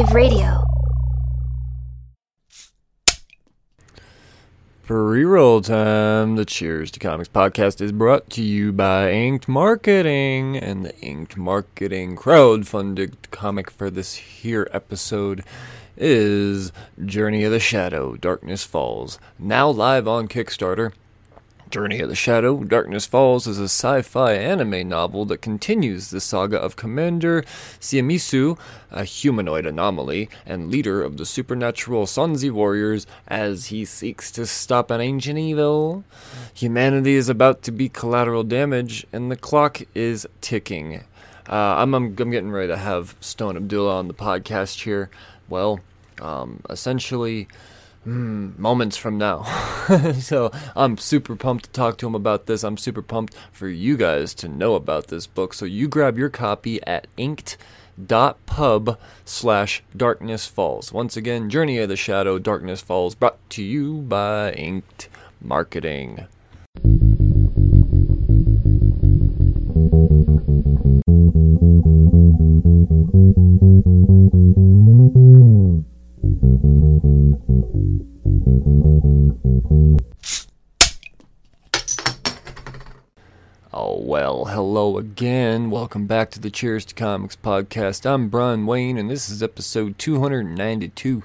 Alternative Radio. Pre-roll time. The Cheers to Comics podcast is brought to you by Inked Marketing, and the Inked Marketing crowdfunded comic for this here episode is Journey of the Shadow: Darkness Falls, now live on Kickstarter. Journey of the Shadow, Darkness Falls is a sci fi anime novel that continues the saga of Commander Siamisu, a humanoid anomaly and leader of the supernatural Sonzi warriors, as he seeks to stop an ancient evil. Humanity is about to be collateral damage, and the clock is ticking. Uh, I'm, I'm, I'm getting ready to have Stone Abdullah on the podcast here. Well, um, essentially, mm, moments from now. so I'm super pumped to talk to him about this. I'm super pumped for you guys to know about this book. So you grab your copy at inked.pub slash darkness falls. Once again, Journey of the Shadow, Darkness Falls, brought to you by Inked Marketing. Hello again. Welcome back to the Cheers to Comics podcast. I'm Brian Wayne, and this is episode 292.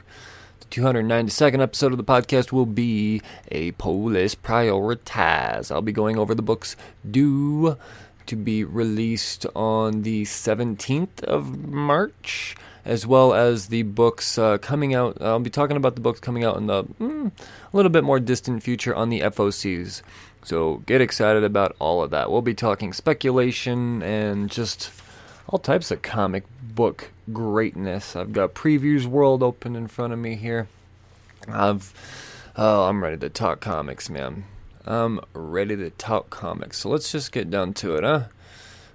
The 292nd episode of the podcast will be a Polis Prioritize. I'll be going over the books due to be released on the 17th of March, as well as the books uh, coming out. I'll be talking about the books coming out in the mm, a little bit more distant future on the FOCs. So get excited about all of that. We'll be talking speculation and just all types of comic book greatness. I've got Previews World open in front of me here. I've oh, I'm ready to talk comics, man. I'm ready to talk comics. So let's just get down to it, huh?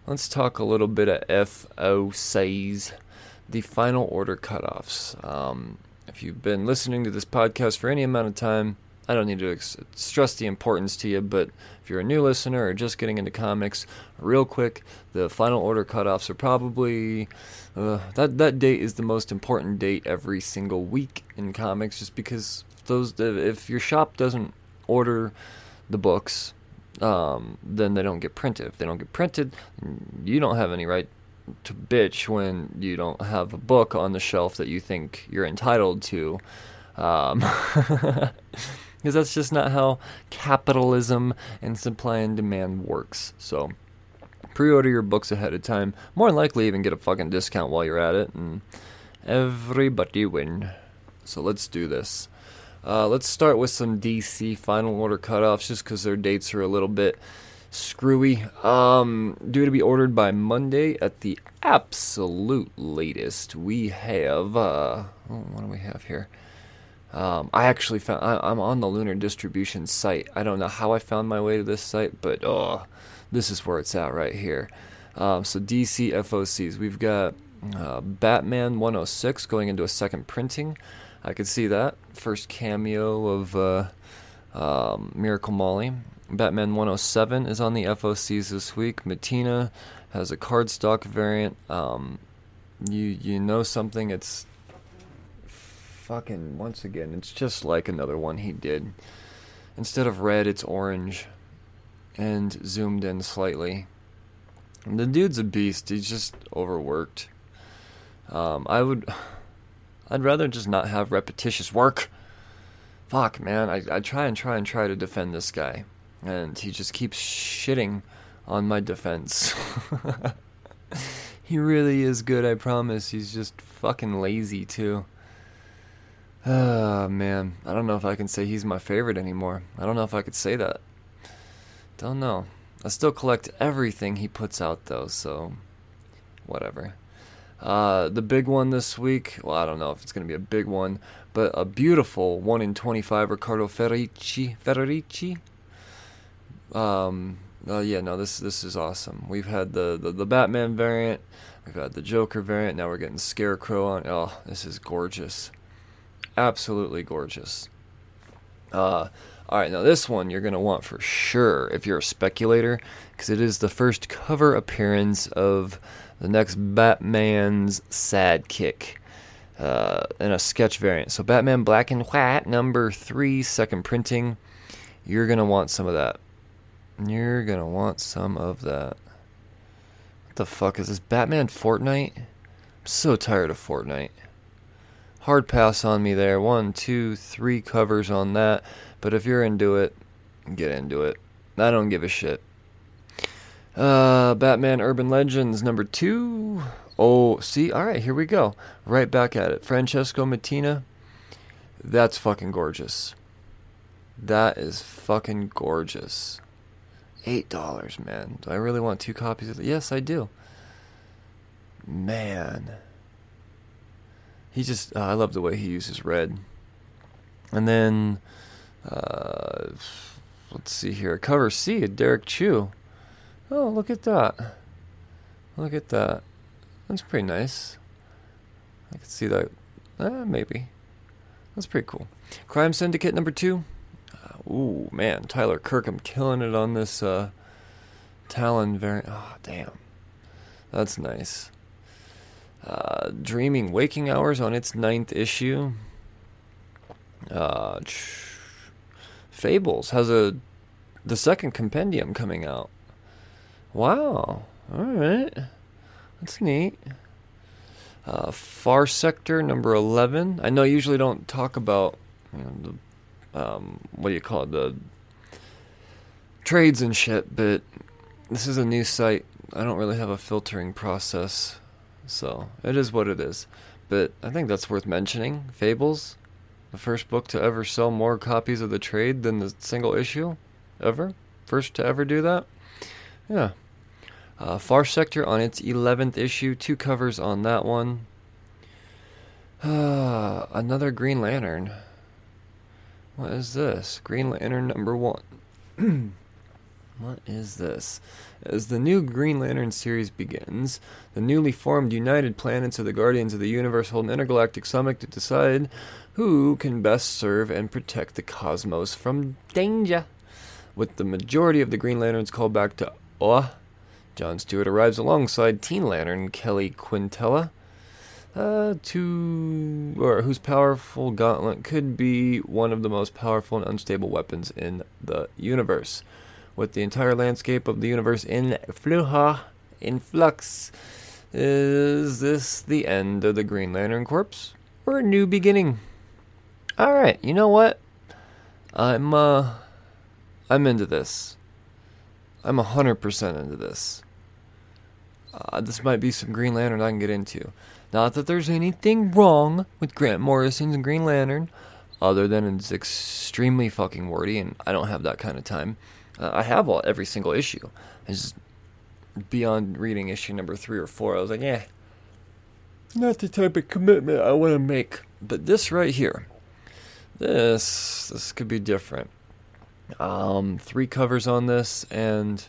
Let's talk a little bit of FOCs, the final order cutoffs. Um, if you've been listening to this podcast for any amount of time, I don't need to ex- stress the importance to you, but if you're a new listener or just getting into comics, real quick, the final order cutoffs are probably uh, that that date is the most important date every single week in comics, just because those if your shop doesn't order the books, um, then they don't get printed. If they don't get printed, you don't have any right to bitch when you don't have a book on the shelf that you think you're entitled to. Um, because that's just not how capitalism and supply and demand works. So, pre-order your books ahead of time. More likely, even get a fucking discount while you're at it, and everybody win. So let's do this. Uh, let's start with some DC final order cutoffs, just because their dates are a little bit screwy. Um, due to be ordered by Monday at the absolute latest, we have. Uh, oh, what do we have here? Um, I actually found I, am on the Lunar Distribution site. I don't know how I found my way to this site, but oh, this is where it's at right here. Um, so DC FOCs, we've got uh, Batman 106 going into a second printing. I could see that first cameo of uh, um, Miracle Molly. Batman 107 is on the FOCs this week. Mattina has a cardstock variant. Um, you you know something? It's fucking once again, it's just like another one he did. Instead of red, it's orange, and zoomed in slightly. And the dude's a beast. He's just overworked. Um, I would, I'd rather just not have repetitious work. Fuck, man. I I try and try and try to defend this guy, and he just keeps shitting on my defense. he really is good, I promise. He's just fucking lazy too. Oh man, I don't know if I can say he's my favorite anymore. I don't know if I could say that. Don't know. I still collect everything he puts out though, so whatever. Uh, the big one this week, well, I don't know if it's going to be a big one, but a beautiful 1 in 25 Ricardo Ferrici. Ferrici? Um, uh, yeah, no, this this is awesome. We've had the, the, the Batman variant, we've had the Joker variant, now we're getting Scarecrow on. Oh, this is gorgeous absolutely gorgeous. Uh, all right, now this one you're going to want for sure if you're a speculator, because it is the first cover appearance of the next Batman's Sidekick. uh, in a sketch variant. So Batman Black and White number three, second printing. You're gonna want some of that. You're gonna want some of that. What the fuck is this? Batman Fortnite? I'm so tired of Fortnite. Hard pass on me there. One, two, three covers on that. But if you're into it, get into it. I don't give a shit. Uh, Batman Urban Legends number two. Oh, see, all right, here we go. Right back at it. Francesco Mattina. That's fucking gorgeous. That is fucking gorgeous. Eight dollars, man. Do I really want two copies of it? Yes, I do. Man, he just. Uh, I love the way he uses red. And then, uh, let's see here. Cover C, Derek Chew. Oh, look at that. Look at that. That's pretty nice. I can see that. Uh, maybe. That's pretty cool. Crime Syndicate number two. Uh, ooh, man. Tyler Kirkham killing it on this uh, Talon variant. Oh, damn. That's nice. Uh, Dreaming Waking Hours on its ninth issue. Uh, Fables has a the second compendium coming out. Wow. All right. That's neat. Uh, Far Sector number 11. I know I usually don't talk about you know, the, um, what do you call it, the trades and shit, but this is a new site. I don't really have a filtering process, so it is what it is. But I think that's worth mentioning. Fables, the first book to ever sell more copies of the trade than the single issue, ever. First to ever do that. Yeah. Uh, Far Sector on its 11th issue, two covers on that one. Uh, another Green Lantern. What is this? Green Lantern number one. what is this? As the new Green Lantern series begins, the newly formed United Planets of the Guardians of the Universe hold an intergalactic summit to decide who can best serve and protect the cosmos from danger. With the majority of the Green Lanterns called back to Oa, John Stewart arrives alongside Teen Lantern Keli Quintela, uh, to or whose powerful gauntlet could be one of the most powerful and unstable weapons in the universe. With the entire landscape of the universe in fluha, in flux, is this the end of the Green Lantern Corps or a new beginning? All right, you know what? I'm uh, I'm into this. I'm a 100% into this. Uh, this might be some Green Lantern I can get into. Not that there's anything wrong with Grant Morrison's Green Lantern, other than it's extremely fucking wordy, and I don't have that kind of time. Uh, I have all every single issue. I just beyond reading issue number three or four, I was like, yeah, not the type of commitment I want to make. But this right here, this this could be different. Um, three covers on this, and,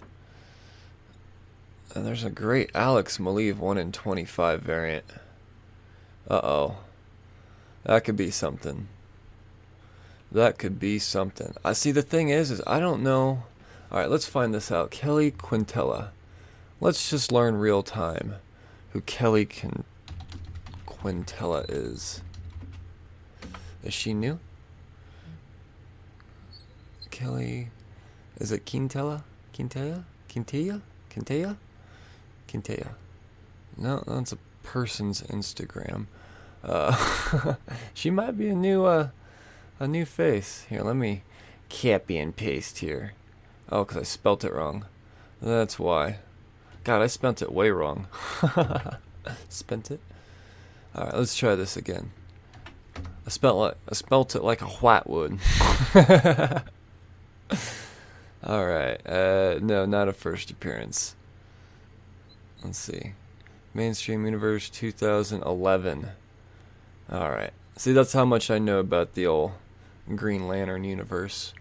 and there's a great Alex Maleev one in twenty five variant. Uh oh, that could be something. That could be something. I see. The thing is, is I don't know. All right, let's find this out. Keli Quintela. Let's just learn real time who Keli Quin- Quintela is. Is she new? Keli. Is it Quintela? Quintela? Quintela? Quintela? Quintela. No, that's a person's Instagram. Uh, she might be a new uh, a new face. Here, let me copy and paste here. Oh, because I spelt it wrong. That's why. God, I spelt it way wrong. Spent it. All right, let's try this again. I spelt like I spelt it like a white would. All right. Uh, no, not a first appearance. Let's see. Mainstream Universe 2011. All right. See, that's how much I know about the old Green Lantern universe.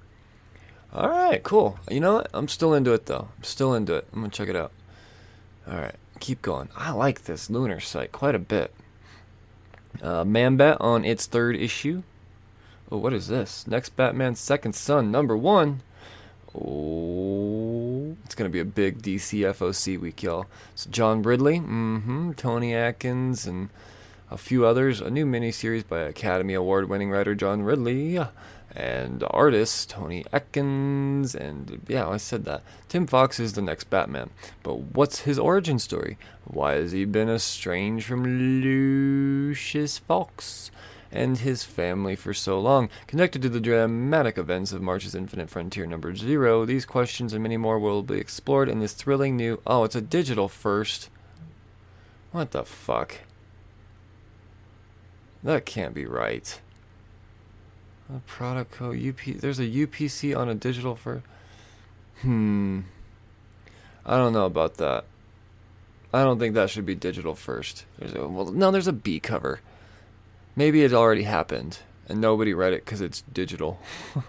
All right, cool. You know what? I'm still into it though. I'm still into it. I'm gonna check it out. All right, keep going. I like this lunar site quite a bit. Uh, Man-Bat on its third issue. Oh, what is this? Next Batman Second Son, number one. Oh, it's gonna be a big DC FOC week, y'all. So John Ridley, mm-hmm, Tony Akins, and a few others, a new miniseries by Academy Award winning writer John Ridley, and artist Tony Akins, and yeah, I said that. Tim Fox is the next Batman. But what's his origin story? Why has he been estranged from Lucius Fox? and his family for so long. Connected to the dramatic events of March's Infinite Frontier number zero, these questions and many more will be explored in this thrilling new. Oh, it's a digital first. What the fuck? That can't be right. A product code UP. There's a UPC on a digital for. Hmm. I don't know about that. I don't think that should be digital first. There's a well, no. There's a B cover. Maybe it already happened and nobody read it because it's digital.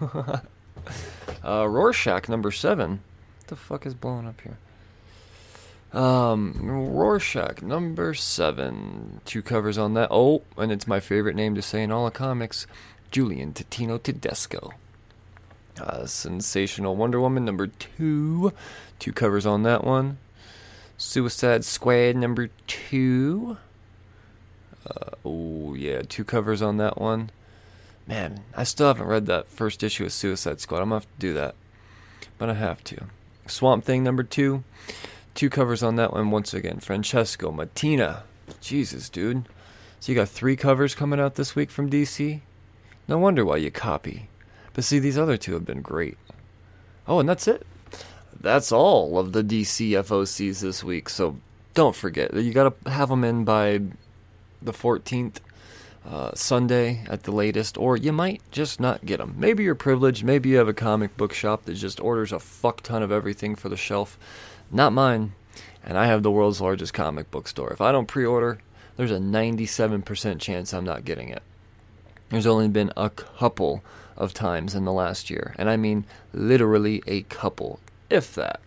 uh, Rorschach number seven. What the fuck is blowing up here? Um, Rorschach number seven. Two covers on that. Oh, and it's my favorite name to say in all of comics. Julian Totino Tedesco. Uh, Sensational Wonder Woman number two. Two covers on that one. Suicide Squad number two. Uh, oh yeah, two covers on that one. Man, I still haven't read that first issue of Suicide Squad. I'm gonna have to do that, but I have to. Swamp Thing number two. Two covers on that one once again. Francesco Mattina. Jesus, dude. So you got three covers coming out this week from DC? No wonder why you copy. But see, these other two have been great. Oh, and that's it. That's all of the DC FOCs this week. So don't forget that you got to have them in by the 14th. Uh, Sunday at the latest, or you might just not get them. Maybe you're privileged. Maybe you have a comic book shop that just orders a fuck ton of everything for the shelf. Not mine. And I have the world's largest comic book store. If I don't pre order, there's a 97% chance I'm not getting it. There's only been a couple of times in the last year, and I mean literally a couple, if that,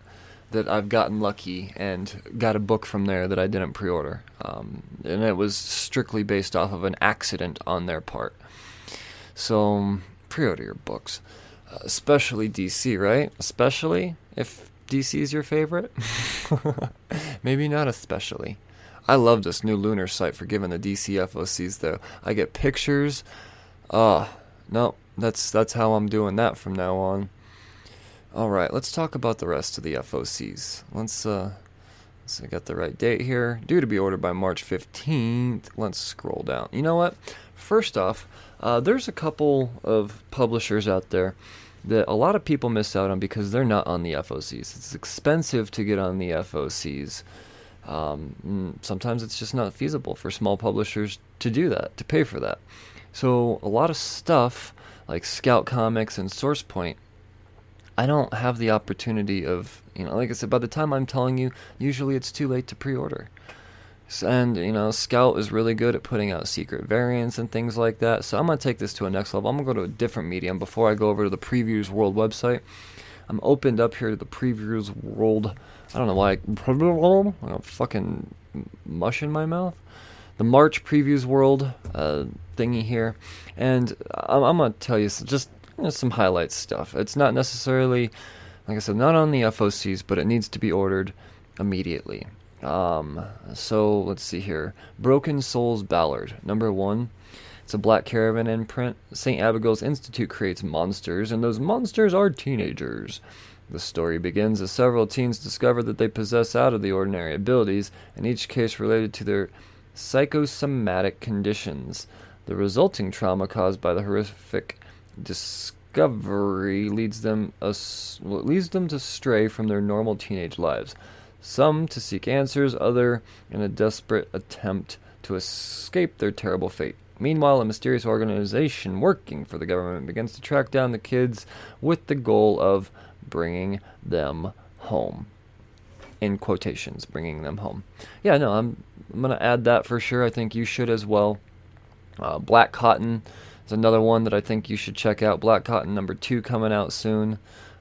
that I've gotten lucky and got a book from there that I didn't pre order. Um, and it was strictly based off of an accident on their part. So, um, pre order your books. Uh, especially DC, right? Especially if DC is your favorite? Maybe not especially. I love this new lunar site for giving the DC FOCs though. I get pictures. Ah, uh, no, that's that's how I'm doing that from now on. All right, let's talk about the rest of the FOCs. Let's uh so I got the right date here. Due to be ordered by March 15th. Let's scroll down. You know what? First off, uh, there's a couple of publishers out there that a lot of people miss out on because they're not on the FOCs. It's expensive to get on the FOCs. Um, mm, sometimes it's just not feasible for small publishers to do that, to pay for that. So a lot of stuff like Scout Comics and Source Point, I don't have the opportunity of, you know, like I said, by the time I'm telling you, usually it's too late to pre-order. And, you know, Scout is really good at putting out secret variants and things like that. So I'm going to take this to a next level. I'm going to go to a different medium before I go over to the Previews World website. I'm opened up here to the Previews World. I don't know why. I got fucking mush in my mouth. The March Previews World uh, thingy here. And I'm, I'm to tell you just you know, some highlight stuff. It's not necessarily, like I said, not on the FOCs, but it needs to be ordered immediately. Um, so let's see here. Broken Souls Ballad, number one. It's a Black Caravan imprint. St. Abigail's Institute creates monsters, and those monsters are teenagers. The story begins as several teens discover that they possess out of the ordinary abilities, in each case related to their psychosomatic conditions. The resulting trauma caused by the horrific discovery leads them, leads them to stray from their normal teenage lives some to seek answers, other in a desperate attempt to escape their terrible fate. Meanwhile, a mysterious organization working for the government begins to track down the kids with the goal of bringing them home. In quotations, bringing them home. Yeah, no, I'm, I'm going to add that for sure. I think you should as well. Uh, Black Cotton is another one that I think you should check out. Black Cotton number two coming out soon.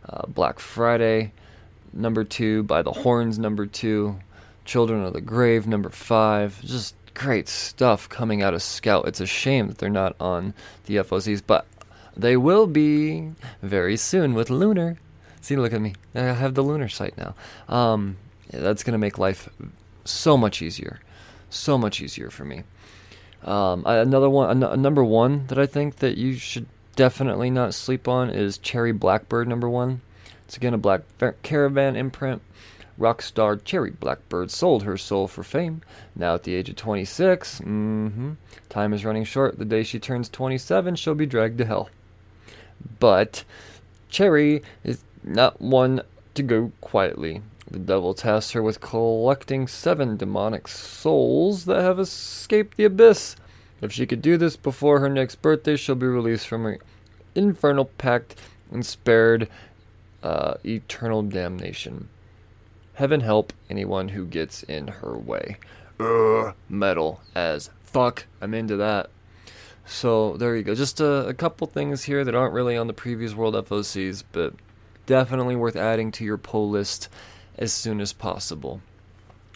Uh, Black Friday number two, By the Horns number two, Children of the Grave number five. Just great stuff coming out of Scout. It's a shame that they're not on the FOCs, but they will be very soon with Lunar. See, look at me. I have the Lunar site now. Um, yeah, that's going to make life so much easier. So much easier for me. Um, another one, a, number one that I think that you should definitely not sleep on is Cherry Blackbird number one. It's again a Black Caravan imprint. Rock star Cherry Blackbird sold her soul for fame. Now at the age of 26, mm-hmm, time is running short. The day she turns 27, she'll be dragged to hell. But Cherry is not one to go quietly. The devil tasks her with collecting seven demonic souls that have escaped the abyss. If she could do this before her next birthday, she'll be released from her infernal pact and spared uh, eternal damnation. Heaven help anyone who gets in her way. Ugh, metal as fuck. I'm into that. So there you go. Just a, a couple things here that aren't really on the Previews World FOCs, but definitely worth adding to your pull list as soon as possible.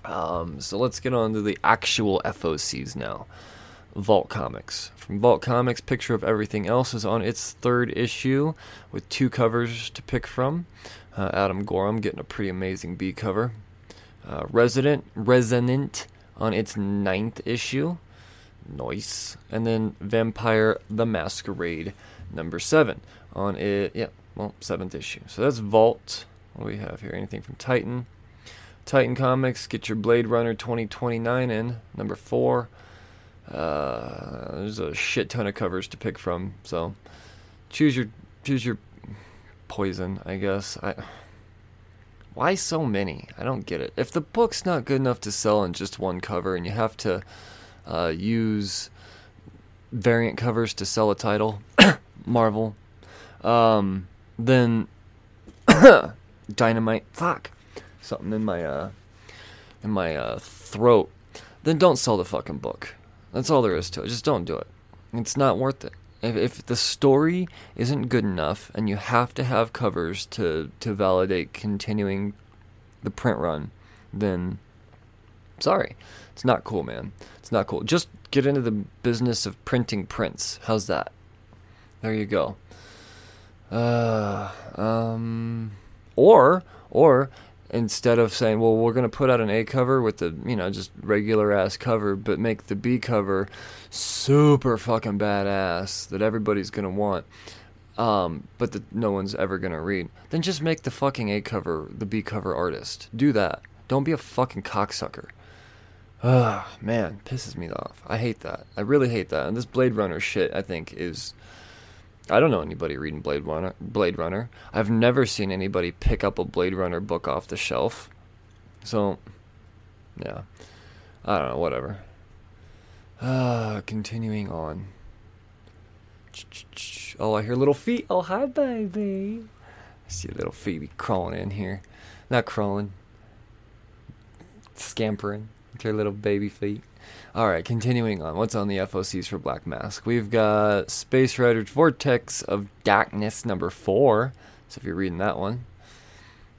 Um, so let's get on to the actual FOCs now. Vault Comics. From Vault Comics, Picture of Everything Else is on its third issue with two covers to pick from. Uh, Adam Gorham getting a pretty amazing B cover. Uh, Resident Resonant on its ninth issue. Nice. And then Vampire the Masquerade number seven on it. Yeah, well, seventh issue. So that's Vault. What do we have here? Anything from Titan? Titan Comics, get your Blade Runner 2029 in, number four. Uh, there's a shit ton of covers to pick from, so choose your choose your poison, I guess. I why so many? I don't get it. If the book's not good enough to sell in just one cover, and you have to uh, use variant covers to sell a title, Marvel, um, then dynamite. Fuck, something in my uh, in my uh, throat. Then don't sell the fucking book. That's all there is to it. Just don't do it. It's not worth it. If, if the story isn't good enough and you have to have covers to, to validate continuing the print run, then sorry. It's not cool, man. It's not cool. Just get into the business of printing prints. How's that? There you go. Uh, um, or or instead of saying, well, we're going to put out an A cover with the, you know, just regular ass cover, but make the B cover super fucking badass that everybody's going to want, um, but that no one's ever going to read, then just make the fucking A cover the B cover artist. Do that. Don't be a fucking cocksucker. Ugh, man, pisses me off. I hate that. I really hate that. And this Blade Runner shit, I think, is I don't know anybody reading Blade Runner. Blade Runner. I've never seen anybody pick up a Blade Runner book off the shelf. So, yeah, I don't know. Whatever. Ah, continuing on. Oh, I hear little feet. Oh, hi, baby. I see little Phoebe crawling in here. Not crawling, scampering with her little baby feet. All right, continuing on. What's on the FOCs for Black Mask? We've got Space Rider's Vortex of Darkness number four. So if you're reading that one,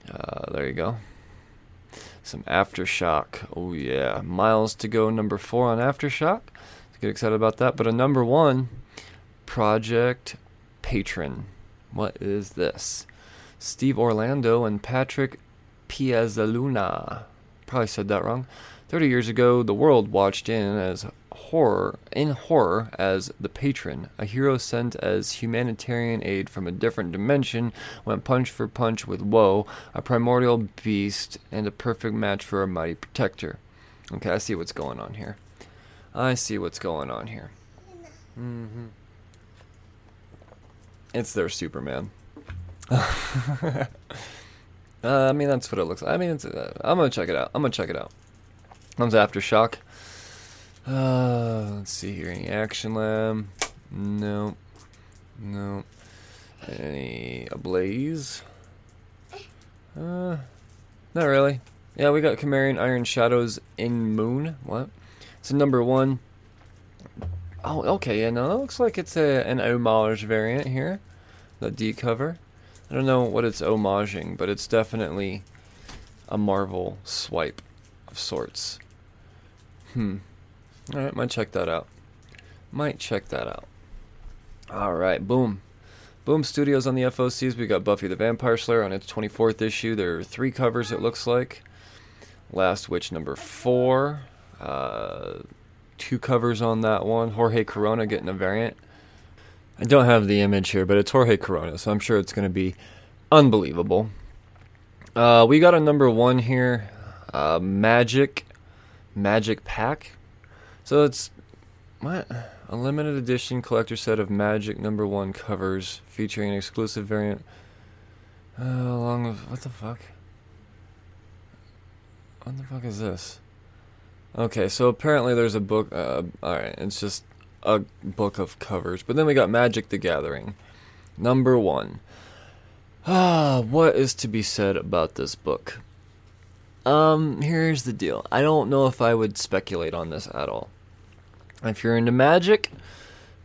uh, there you go. Some Aftershock. Oh yeah, miles to go. Number four on Aftershock. Let's get excited about that. But a number one, Project Patron. What is this? Steve Orlando and Patrick Piazzaluna. Probably said that wrong. Thirty years ago, the world watched in as horror in horror as the patron, a hero sent as humanitarian aid from a different dimension, went punch for punch with Woe, a primordial beast, and a perfect match for a mighty protector. Okay, I see what's going on here. I see what's going on here. Mm-hmm. It's their Superman. uh, I mean, that's what it looks like. I mean, uh, I'm gonna check it out. I'm gonna check it out. Comes Aftershock. Uh, let's see here. Any Action Lab? No. No. Any Ablaze? Uh, not really. Yeah, we got Cimmerian Iron Shadows in Moon. What? It's a number one. Oh, okay. Yeah, no, that looks like it's a an homage variant here. The D cover. I don't know what it's homaging, but it's definitely a Marvel swipe sorts. Hmm. All right, might check that out. Might check that out. All right, boom. Boom Studios on the FOCs. We got Buffy the Vampire Slayer on its 24th issue. There are three covers, it looks like. Last Witch number four. Uh, two covers on that one. Jorge Corona getting a variant. I don't have the image here, but it's Jorge Corona, so I'm sure it's going to be unbelievable. Uh, we got a number one here, uh, Magic, Magic Pack. So it's what a limited edition collector set of Magic number one covers featuring an exclusive variant. Uh, along with what the fuck? What the fuck is this? Okay, so apparently there's a book. Uh, all right, it's just a book of covers. But then we got Magic the Gathering, number one. Ah, what is to be said about this book? Um, here's the deal. I don't know if I would speculate on this at all. If you're into magic,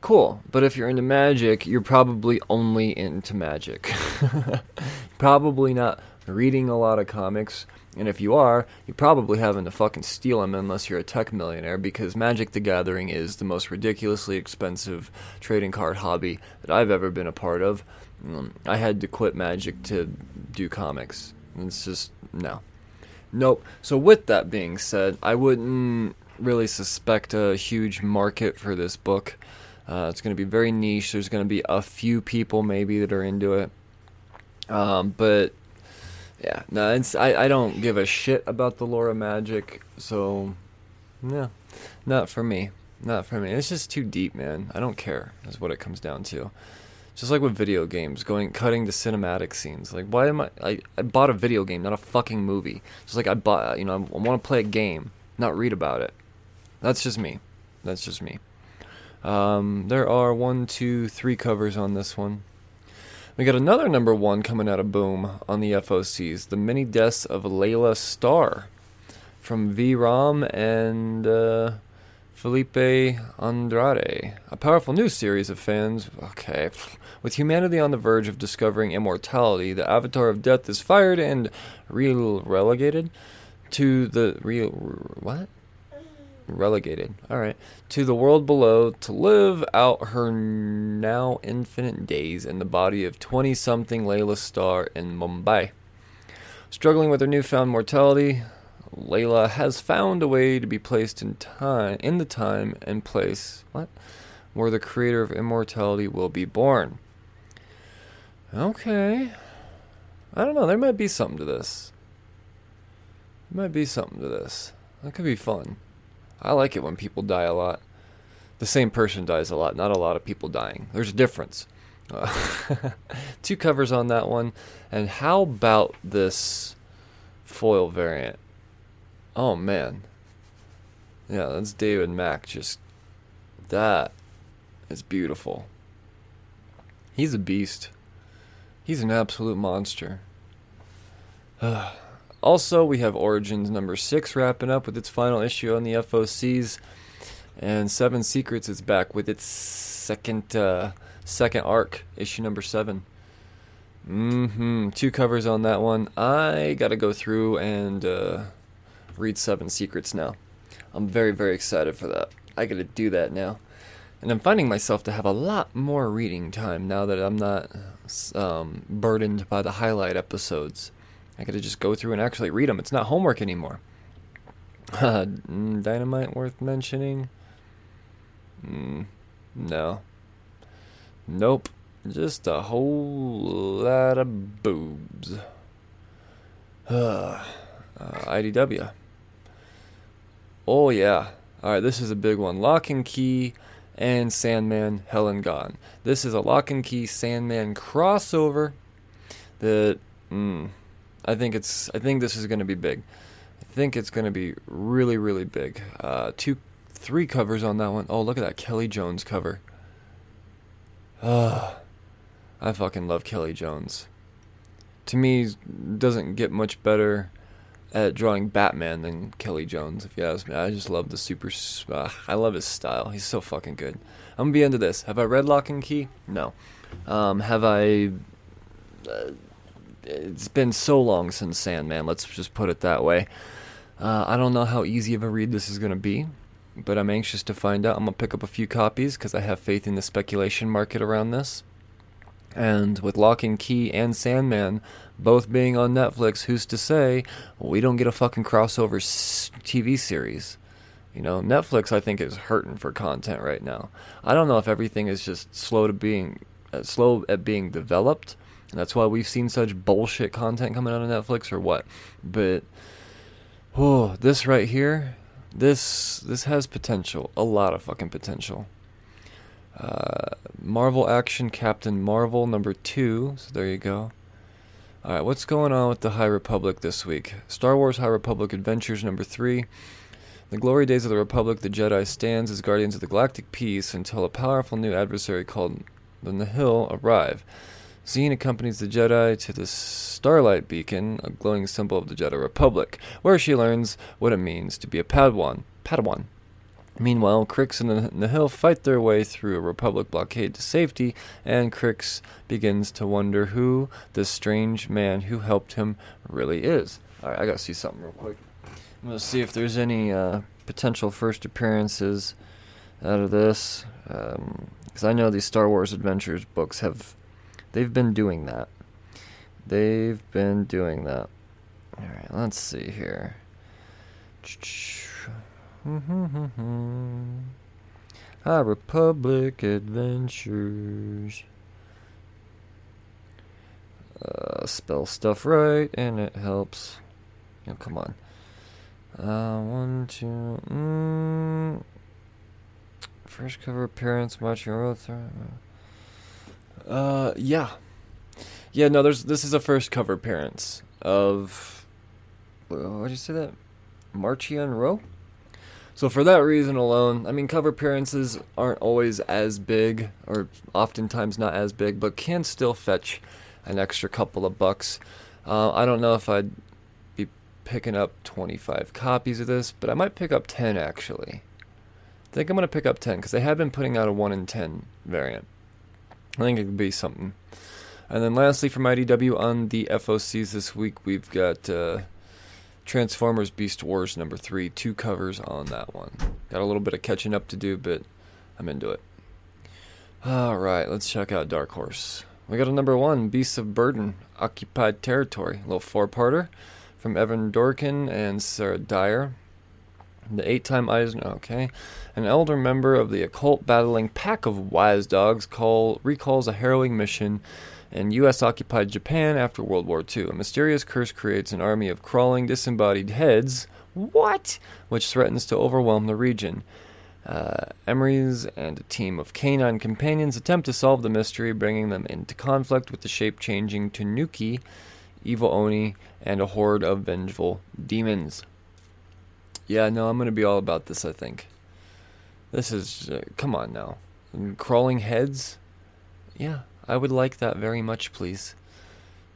cool. But if you're into magic, you're probably only into magic. probably not reading a lot of comics. And if you are, you're probably having to fucking steal them unless you're a tech millionaire because Magic the Gathering is the most ridiculously expensive trading card hobby that I've ever been a part of. Um, I had to quit Magic to do comics. It's just, no. Nope. So, with that being said, I wouldn't really suspect a huge market for this book. Uh, it's going to be very niche. There's going to be a few people maybe that are into it. Um, but yeah, no, it's I, I don't give a shit about the lore of magic, so yeah, not for me. Not for me. It's just too deep, man. I don't care. Is what it comes down to. Just like with video games, going cutting to cinematic scenes. Like, why am I? I, I bought a video game, not a fucking movie. Just like I bought, you know, I, I want to play a game, not read about it. That's just me. That's just me. Um, there are one, two, three covers on this one. We got another number one coming out of Boom on the FOCs The Many Deaths of Layla Starr from V. Ram and uh, Felipe Andrade. A powerful new series of fans. Okay. With humanity on the verge of discovering immortality, the avatar of death is fired and real relegated to the real. What? relegated. All right. To the world below to live out her now infinite days in the body of 20 something Layla Starr in Mumbai. Struggling with her newfound mortality, Layla has found a way to be placed in time in the time and place what where the creator of immortality will be born. Okay. I don't know, there might be something to this. There might be something to this. That could be fun. I like it when people die a lot. The same person dies a lot, not a lot of people dying. There's a difference. Uh, two covers on that one. And how about this foil variant? Oh man. Yeah, that's David Mack. Just that is beautiful. He's a beast. He's an absolute monster. Also, we have Origins number six wrapping up with its final issue on the FOCs, and Seven Secrets is back with its second uh, second arc, issue number seven. Mm-hmm. Two covers on that one. I gotta go through and uh, read Seven Secrets now. I'm very very excited for that. I gotta do that now, and I'm finding myself to have a lot more reading time now that I'm not um, burdened by the highlight episodes. I gotta just go through and actually read them. It's not homework anymore. Uh, dynamite worth mentioning? Mm, no. Nope. Just a whole lot of boobs. Uh, IDW. Oh, yeah. Alright, this is a big one. Locke and Key and Sandman Hell and Gone. This is a Locke and Key Sandman crossover that. Mm, I think it's. I think this is going to be big. I think it's going to be really, really big. Uh, two, three covers on that one. Oh, look at that Kelley Jones cover. Ah, I fucking love Kelley Jones. To me, doesn't get much better at drawing Batman than Kelley Jones. If you ask me, I just love the super. Uh, I love his style. He's so fucking good. I'm gonna be into this. Have I read Locke and Key? No. Um, have I? Uh, it's been so long since Sandman. Let's just put it that way. Uh, I don't know how easy of a read this is to be, but I'm anxious to find out. I'm to pick up a few copies because I have faith in the speculation market around this. And with Locke and Key and Sandman both being on Netflix, who's to say we don't get a fucking crossover TV series? You know, Netflix I think is hurting for content right now. I don't know if everything is just slow to being uh, slow at being developed, and that's why we've seen such bullshit content coming out of Netflix or what. But oh, this right here, this this has potential, a lot of fucking potential. Uh, Marvel Action Captain Marvel number two. So there you go. All right, what's going on with the High Republic this week? Star Wars High Republic Adventures number three. The glory days of the Republic, the Jedi stands as guardians of the galactic peace until a powerful new adversary called the Nihil arrive. Zeen accompanies the Jedi to the Starlight Beacon, a glowing symbol of the Jedi Republic, where she learns what it means to be a Padawan. Padawan. Meanwhile, Crix and the Nihil fight their way through a Republic blockade to safety, and Crix begins to wonder who this strange man who helped him really is. Alright, I gotta see something real quick. I'm gonna see if there's any uh, potential first appearances out of this, because um, I know these Star Wars Adventures books have, they've been doing that. They've been doing that. All right, let's see here. High Republic Adventures. Uh, spell stuff right, and it helps. Oh, come on. Uh, one, two, mm, first cover appearance, March your Uh, yeah, yeah. No, there's this is a first cover appearance of. What did you say that? Marchion Ro. So for that reason alone, I mean, cover appearances aren't always as big, or oftentimes not as big, but can still fetch an extra couple of bucks. Uh, I don't know if I'd be picking up 25 copies of this, but I might pick up 10 actually. I think I'm to pick up 10 because they have been putting out a 1 in 10 variant. I think it could be something. And then lastly, from IDW on the FOCs this week, we've got uh, Transformers Beast Wars number 3, two covers on that one. Got a little bit of catching up to do, but I'm into it. Alright, let's check out Dark Horse. We got a number 1, Beasts of Burden, Occupied Territory, a little four parter from Evan Dorkin and Sarah Dyer. The eight time Eisner, okay. An elder member of the occult battling pack of wise dogs call, recalls a harrowing mission in U.S. occupied Japan after World War II. A mysterious curse creates an army of crawling, disembodied heads. What? Which threatens to overwhelm the region. Uh, Emery's and a team of canine companions attempt to solve the mystery, bringing them into conflict with the shape changing Tanuki evil Oni, and a horde of vengeful demons. Yeah, no, I'm going to be all about this, I think. This is. Uh, come on now. And crawling heads? Yeah, I would like that very much, please.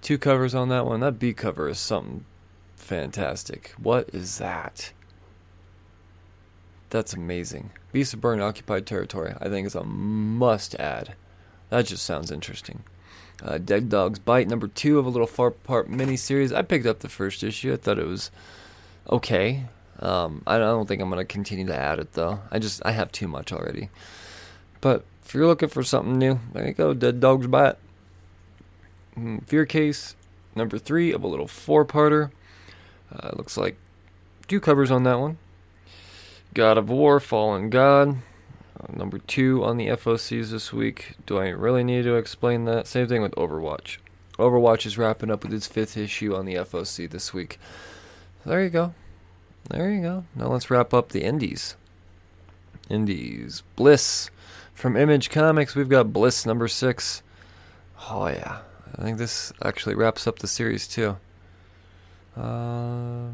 Two covers on that one. That B cover is something fantastic. What is that? That's amazing. Beast of Burn Occupied Territory, I think, is a must add. That just sounds interesting. Uh, Dead Dog's Bite, number two of a little four part miniseries. I picked up the first issue. I thought it was okay. Um, I don't think I'm going to continue to add it, though. I just, I have too much already. But if you're looking for something new, there you go Dead Dog's Bite. Mm, Fear Case, number three of a little four parter. Uh, looks like two covers on that one. God of War, Fallen God, number two on the FOCs this week. Do I really need to explain that? Same thing with Overwatch. Overwatch is wrapping up with its fifth issue on the FOC this week. There you go. There you go. Now let's wrap up the indies. Indies. Bliss. From Image Comics, we've got Bliss number six. Oh, yeah. I think this actually wraps up the series, too. Uh,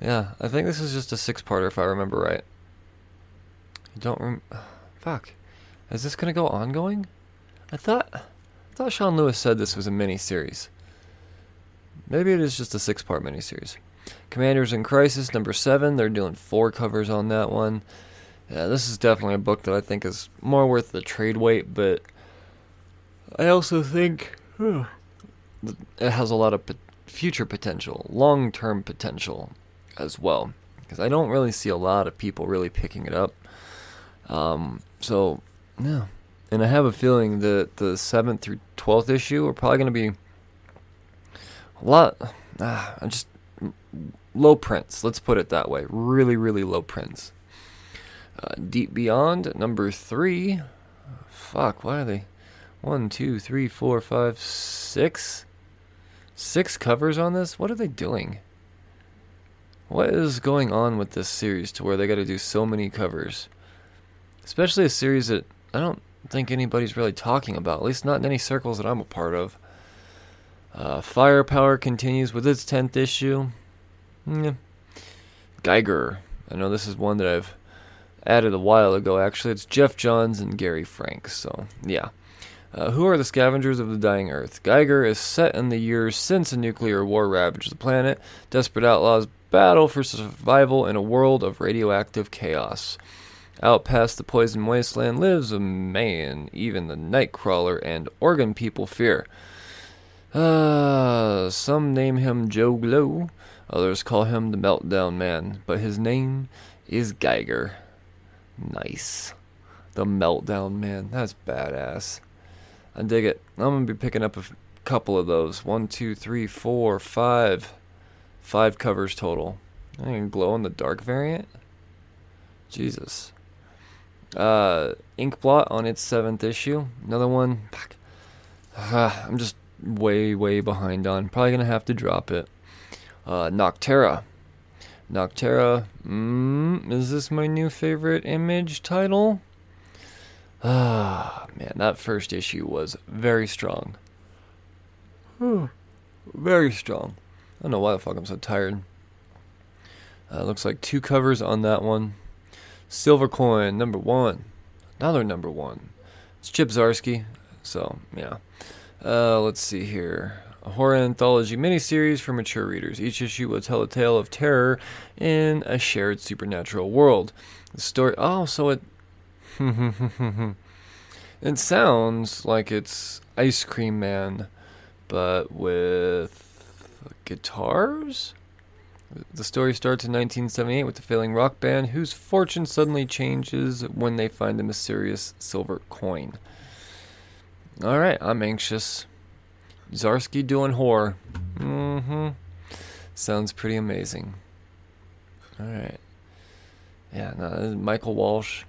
yeah, I think this is just a six parter, if I remember right. I don't rem- Fuck. Is this gonna go ongoing? I thought I thought Sean Lewis said this was a mini series. Maybe it is just a six part miniseries. Commanders in Crisis number seven. They're doing four covers on that one. Yeah, this is definitely a book that I think is more worth the trade wait, but I also think it has a lot of future potential, long term potential as well. Because I don't really see a lot of people really picking it up. Um, so, yeah. And I have a feeling that the 7th through 12th issue are probably going to be a lot. I just. low prints. Let's put it that way. Really, really low prints. Uh, Deep Beyond, number three. Fuck, why are they? One, two, three, four, five, six? Six covers on this? What are they doing? What is going on with this series to where they got to do so many covers? Especially a series that I don't think anybody's really talking about, at least not in any circles that I'm a part of. Uh, Firepower continues with its 10th issue. Yeah. Geiger. I know this is one that I've added a while ago, actually. It's Geoff Johns and Gary Franks, so yeah. Uh, who are the scavengers of the dying Earth? Geiger is set in the years since a nuclear war ravaged the planet. Desperate outlaws battle for survival in a world of radioactive chaos. Out past the poison wasteland lives a man even the Nightcrawler and Organ people fear. Uh, some name him Joe Glow, others call him the Meltdown Man, but his name is Geiger. Nice. The Meltdown Man. That's badass. I dig it. I'm going to be picking up a f- couple of those. One, two, three, four, five. Five covers total. I can glow in the dark variant. Jesus. Uh, Inkblot on its seventh issue. Another one. Uh, I'm just way, way behind on. Probably going to have to drop it. Uh, Nocterra. Nocterra. Mm, is this my new favorite image title? Ah, man, that first issue was very strong. very strong. I don't know why the fuck I'm so tired. Uh, looks like two covers on that one. Silver Coin, number one. Another number one. It's Chip Zdarsky. So, yeah. Uh, let's see here. A horror anthology miniseries for mature readers. Each issue will tell a tale of terror in a shared supernatural world. The story. Oh, so it. it sounds like it's Ice Cream Man, but with guitars? The story starts in 1978 with the failing rock band whose fortune suddenly changes when they find a mysterious silver coin. Alright, I'm anxious. Zdarsky doing horror. Mm hmm. Sounds pretty amazing. Alright. Yeah, no, Michael Walsh.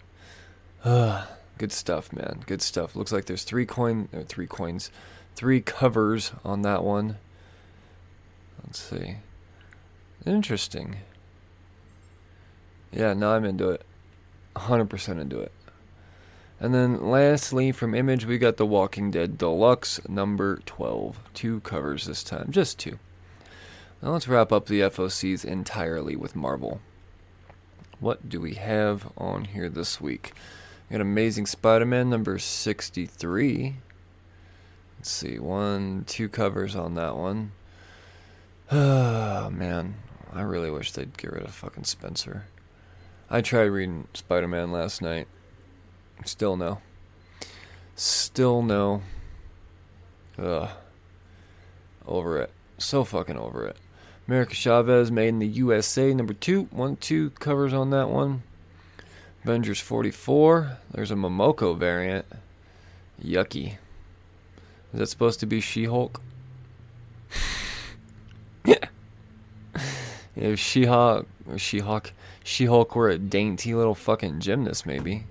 good stuff, man. Good stuff. Looks like there's three coin or three coins. Three covers on that one. Let's see. Interesting. Yeah, now I'm into it. 100% into it. And then lastly, from Image, we got The Walking Dead Deluxe number 12. Two covers this time, just two. Now let's wrap up the FOCs entirely with Marvel. What do we have on here this week? We got Amazing Spider Man number 63. Let's see, one, two covers on that one. Oh, man. I really wish they'd get rid of fucking Spencer. I tried reading Spider Man last night. Still no. Still no. Ugh. Over it. So fucking over it. America Chavez made in the USA, number two. One, two covers on that one. Avengers 44. There's a Momoko variant. Yucky. Is that supposed to be She Hulk? yeah. If She Hulk, She Hulk, She Hulk were a dainty little fucking gymnast, maybe.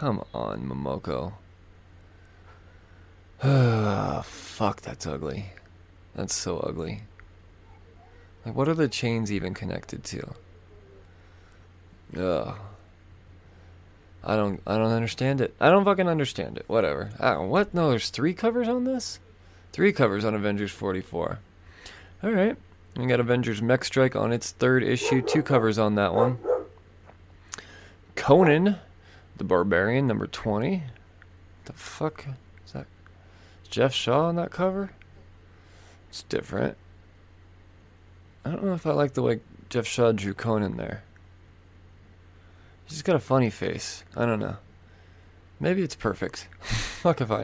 Come on, Momoko. Ah, fuck, that's ugly. That's so ugly. Like, what are the chains even connected to? Ugh. I don't. I don't understand it. I don't fucking understand it. Whatever. Oh, what? No, there's three covers on this. Three covers on Avengers 44. All right. We got Avengers Mech Strike on its third issue. Two covers on that one. Conan, the Barbarian, number 20. The fuck is that? Jeff Shaw on that cover? It's different. I don't know if I like the way Jeff Shaw drew Conan there. He's got a funny face. I don't know. Maybe it's perfect. Fuck if I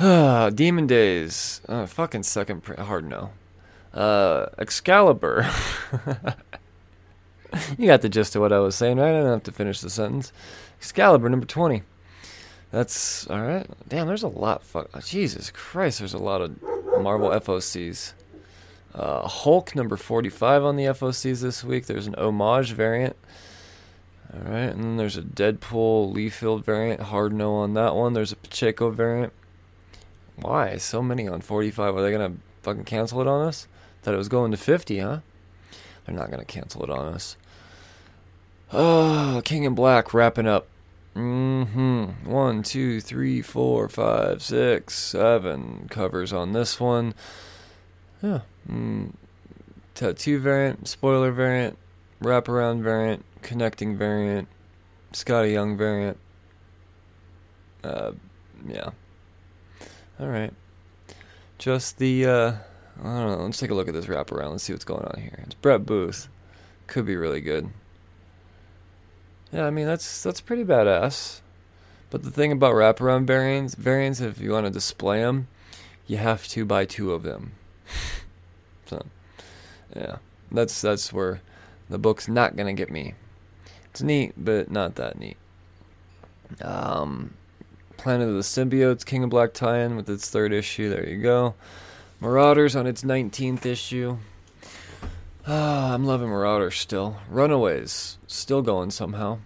know. Demon Days. Uh, fucking second. Pr- hard no. Uh, Excalibur. you got the gist of what I was saying, right? I don't have to finish the sentence. Excalibur number 20. That's all right. Damn, there's a lot. Fuck, Jesus Christ, there's a lot of Marvel FOCs. Uh, Hulk number 45 on the FOCs this week. There's an homage variant. All right, and then there's a Deadpool Liefeld variant. Hard no on that one. There's a Pacheco variant. Why so many on 45? Are they gonna fucking cancel it on us? Thought it was going to 50, huh? They're not gonna cancel it on us. Oh, King in Black wrapping up. Mm-hmm. One, two, three, four, five, six, seven covers on this one. Yeah. Mm. Tattoo variant, spoiler variant, wraparound variant, connecting variant, Skottie Young variant. Uh, yeah. All right. Just the, uh, I don't know. Let's take a look at this wraparound. Let's see what's going on here. It's Brett Booth. Could be really good. Yeah, I mean that's that's pretty badass. But the thing about wraparound variants, variants, if you want to display them, you have to buy two of them. so, yeah, that's that's where the book's not gonna get me. It's neat, but not that neat. Um, Planet of the Symbiotes, King of Black tie-in with its third issue. There you go. Marauders on its 19th issue. Ah, I'm loving Marauders still. Runaways, still going somehow.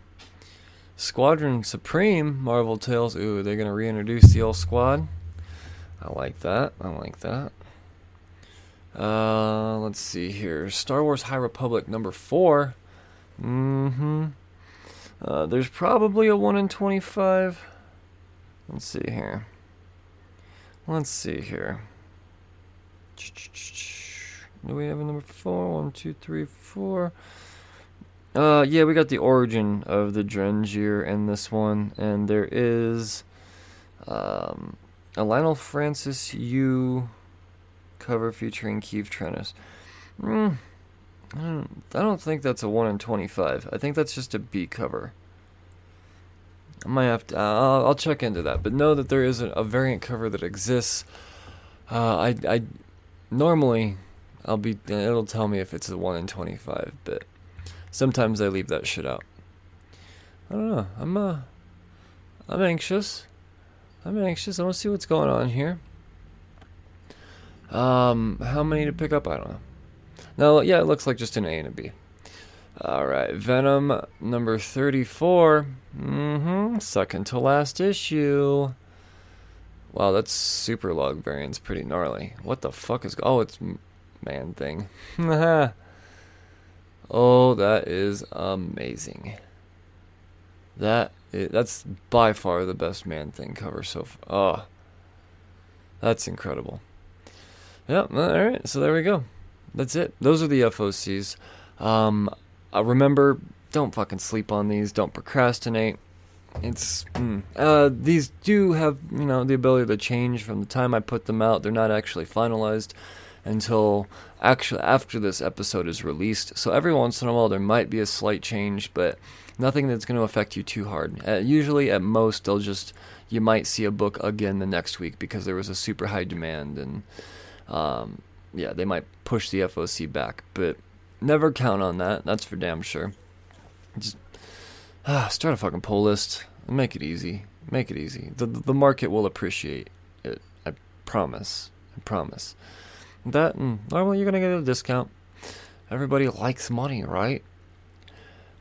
Squadron Supreme, Marvel Tales. Ooh, they're gonna reintroduce the old squad. I like that. I like that. Uh, let's see here. Star Wars High Republic number four. Mm-hmm. Uh, there's probably a one in twenty-five. Let's see here. Let's see here. Do we have a number four? One, two, three, four. Uh, yeah, we got the origin of the Drengir in this one, and there is um, a Lionel Francis U cover featuring Keeve Trennis. Mm, I, don't, I don't think that's a 1 in 25. I think that's just a B cover. I might have to. Uh, I'll check into that, but know that there is a, a variant cover that exists. Uh, I, I normally I'll be. It'll tell me if it's a one in twenty-five, but sometimes I leave that shit out. I don't know. I'm uh, I'm anxious. I'm anxious. I want to see what's going on here. Um, how many to pick up? I don't know. No, yeah, it looks like just an A and a B. All right, Venom number 34. Mm-hmm. Second to last issue. Wow, that's Superlog variant's pretty gnarly. What the fuck is? Oh, it's man thing. oh, that is amazing. That is, that's by far the best man thing cover so far. Oh, that's incredible. Yep. All right. So there we go. That's it. Those are the FOCs. Um, remember, don't fucking sleep on these. Don't procrastinate. It's mm, uh, these do have you know the ability to change from the time I put them out. They're not actually finalized until actually after this episode is released. So every once in a while there might be a slight change, but nothing that's going to affect you too hard. Uh, usually, at most, they'll just you might see a book again the next week because there was a super high demand, and um, yeah, they might push the FOC back, but never count on that. That's for damn sure. Just ah, start a fucking pull list. Make it easy. Make it easy. The the market will appreciate it. I promise. I promise. That and normally you're gonna get a discount. Everybody likes money, right?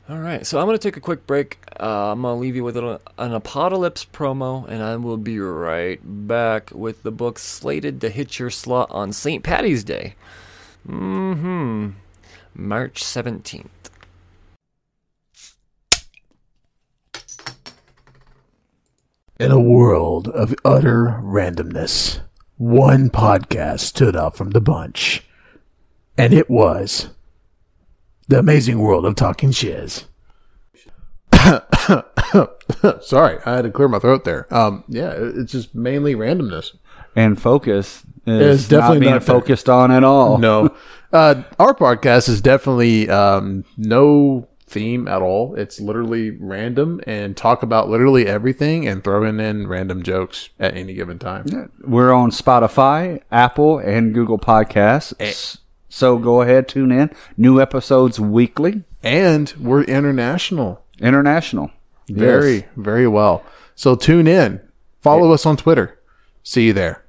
All right, so I'm gonna take a quick break. Uh, I'm gonna leave you with an, an apocalypse promo, and I will be right back with the book slated to hit your slot on St. Patty's Day. Mm-hmm. March 17th. In a world of utter randomness, one podcast stood out from the bunch. And it was The Amazing World of Talking Shiz. Sorry, I had to clear my throat there. Um, yeah, it's just mainly randomness. And focus It's is definitely not being not there. focused on at all. No, uh, our podcast is definitely um, no theme at all. It's literally random and talk about literally everything and throwing in random jokes at any given time. We're on Spotify, Apple, and Google Podcasts. Eh. S- So go ahead, tune in. New episodes weekly. And we're international. International. Very, Yes. very well. So tune in. Follow us on Twitter. See you there.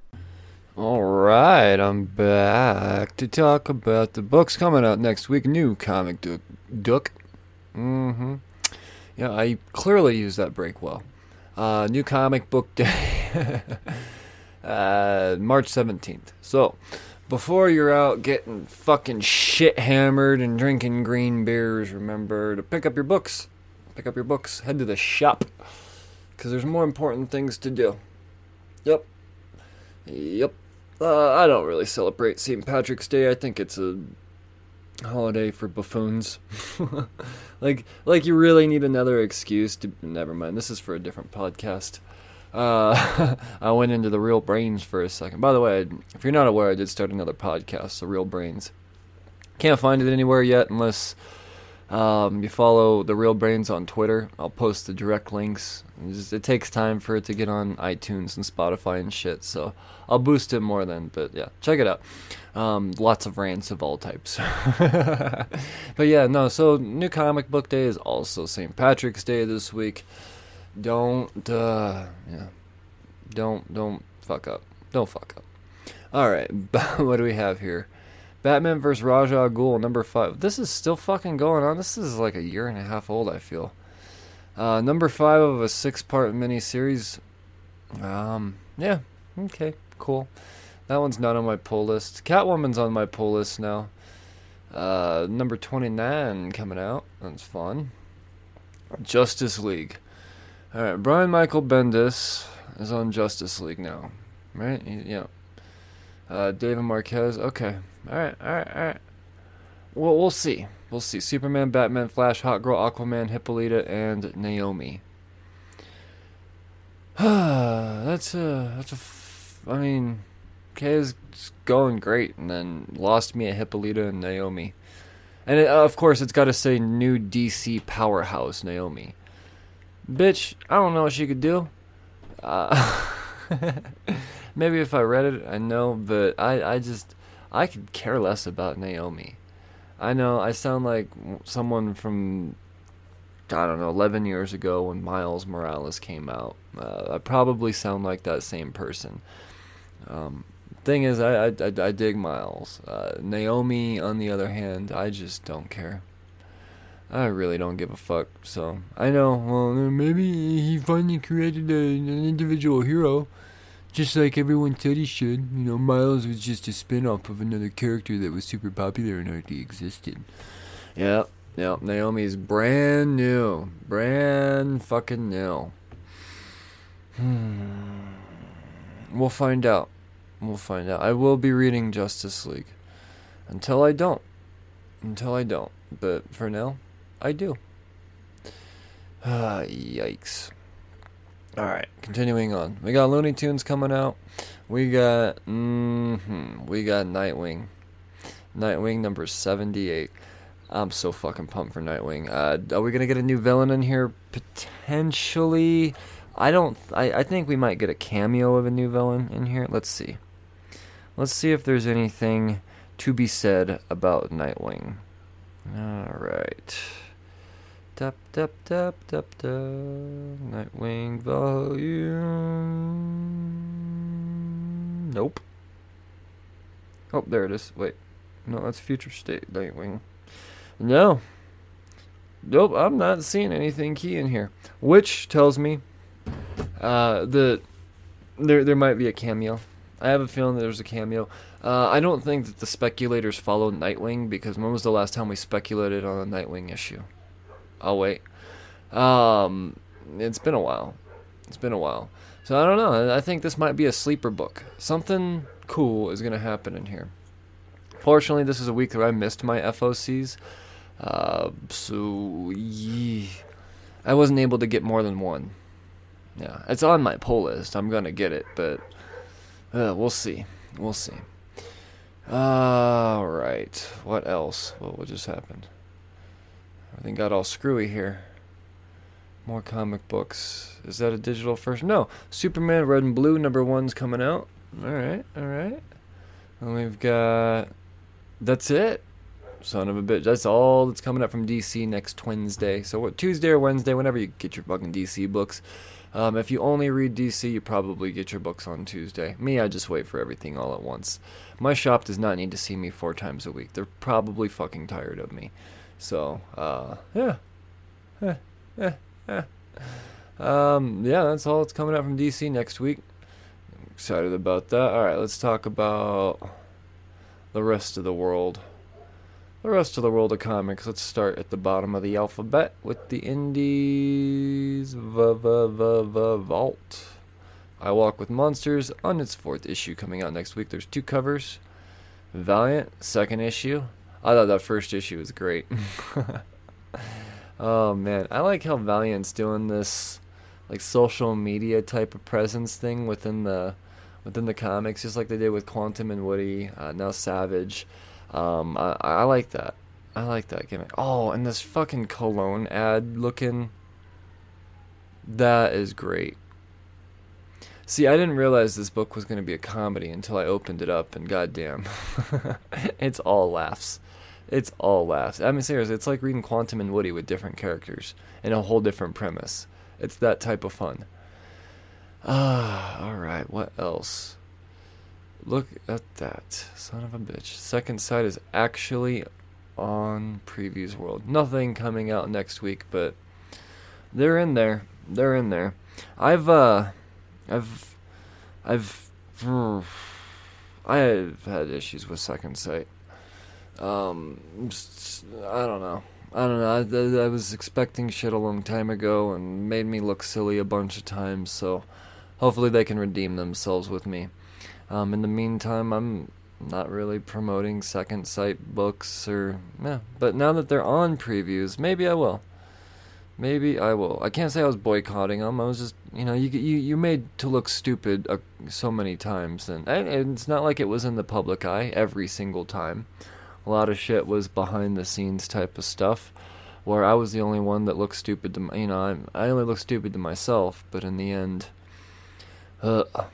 All right, I'm back to talk about the books coming out next week. New comic book. Duck. Mm-hmm. Yeah, I clearly used that break well. Uh, new comic book day. uh, March 17th. So, before you're out getting fucking shit hammered and drinking green beers, remember to pick up your books. Pick up your books. Head to the shop. Because there's more important things to do. Yep. Yep. Uh, I don't really celebrate St. Patrick's Day. I think it's a holiday for buffoons. like, like you really need another excuse to. Never mind. This is for a different podcast. Uh, I went into the Real Brains for a second. By the way, if you're not aware, I did start another podcast, The Real Brains. Can't find it anywhere yet unless um, you follow the Real Brains on Twitter. I'll post the direct links. It, just, it takes time for it to get on iTunes and Spotify and shit, so I'll boost it more then. But yeah, check it out. Um, lots of rants of all types. but yeah, no. So new comic book day is also St. Patrick's Day this week. Don't uh, yeah, don't don't fuck up. Don't fuck up. All right, what do we have here? Batman vs. Ra's al Ghul, number five. This is still fucking going on. This is like a year and a half old, I feel. Uh, number five of a six part miniseries. Um, yeah, okay, cool. That one's not on my pull list. Catwoman's on my pull list now. Uh, number 29 coming out. That's fun. Justice League. Alright, Brian Michael Bendis is on Justice League now. Right? Yeah. Uh, David Marquez. Okay. All right. All right. All right. Well, we'll see. We'll see. Superman, Batman, Flash, Hawkgirl, Aquaman, Hippolyta, and Naomi. that's a. That's a. F- I mean, Kay is going great, and then lost me at Hippolyta and Naomi. And it, of course, it's got to say new DC powerhouse Naomi. Bitch, I don't know what she could do. Uh, maybe if I read it, I know, but I, I just, I could care less about Naomi. I know I sound like someone from, I don't know, 11 years ago when Miles Morales came out. Uh, I probably sound like that same person. Um, thing is, I, I, I, dig Miles. Uh, Naomi, on the other hand, I just don't care. I really don't give a fuck. So I know. Well, maybe he finally created a, an individual hero, just like everyone said he should. You know, Miles was just a spin-off of another character that was super popular and already existed. Yep, yep. Naomi's brand new, brand fucking new. Hmm. We'll find out. We'll find out. I will be reading Justice League. Until I don't. Until I don't. But for now, I do. Ah, yikes. Alright, continuing on. We got Looney Tunes coming out. We got, mm-hmm, we got Nightwing. Nightwing number 78. I'm so fucking pumped for Nightwing. Uh, are we gonna get a new villain in here? Potentially. I don't. I, I think we might get a cameo of a new villain in here. Let's see. Let's see if there's anything to be said about Nightwing. All right. Tap tap tap tap tap. Nightwing volume. Nope. Oh, there it is. Wait. No, that's future state Nightwing. No. Nope, I'm not seeing anything key in here. Which tells me uh, that there there might be a cameo. I have a feeling there's a cameo. Uh, I don't think that the speculators follow Nightwing because when was the last time we speculated on a Nightwing issue? I'll wait. Um, it's been a while. It's been a while. So I don't know. I think this might be a sleeper book. Something cool is going to happen in here. Fortunately, this is a week where I missed my FOCs. Uh, so, yeah, I wasn't able to get more than one. Yeah, it's on my pull list. I'm going to get it, but uh, we'll see. We'll see. All right. What else? What, what just happened? Everything got all screwy here. More comic books. Is that a digital first? No. Superman Red and Blue number one's coming out. All right. All right. And we've got. That's it. Son of a bitch. That's all that's coming up from DC next Wednesday. So what Tuesday or Wednesday, whenever you get your fucking DC books. Um, if you only read DC, you probably get your books on Tuesday. Me, I just wait for everything all at once. My shop does not need to see me four times a week. They're probably fucking tired of me. So, uh, yeah. Eh, eh, eh. Um, yeah, that's all that's coming out from DC next week. I'm excited about that. All right, let's talk about the rest of the world. The rest of the world of comics. Let's start at the bottom of the alphabet with the Indies v- v- v- v- Vault. I Walk with Monsters on its fourth issue coming out next week. There's two covers. Valiant, second issue. I thought that first issue was great. oh man, I like how Valiant's doing this like social media type of presence thing within the within the comics, just like they did with Quantum and Woody. Uh, now Savage. Um, I, I like that. I like that gimmick. Oh, and this fucking cologne ad looking. That is great. See, I didn't realize this book was going to be a comedy until I opened it up, and goddamn, it's all laughs. It's all laughs. I mean, seriously, it's like reading Quantum and Woody with different characters and a whole different premise. It's that type of fun. Ah, all right. What else? Look at that, son of a bitch. Second sight is actually on Previews World. Nothing coming out next week, but they're in there. They're in there. I've uh, I've, I've, I've had issues with Second Sight. Um, I don't know. I don't know. I, I was expecting shit a long time ago and made me look silly a bunch of times. So hopefully they can redeem themselves with me. Um, in the meantime, I'm not really promoting Second Sight books or yeah. But now that they're on previews, maybe I will. Maybe I will. I can't say I was boycotting them. I was just, you know, you you you made to look stupid uh, so many times, and, and it's not like it was in the public eye every single time. A lot of shit was behind the scenes type of stuff, where I was the only one that looked stupid to, my, you know, I'm, I only look stupid to myself, but in the end, uh, a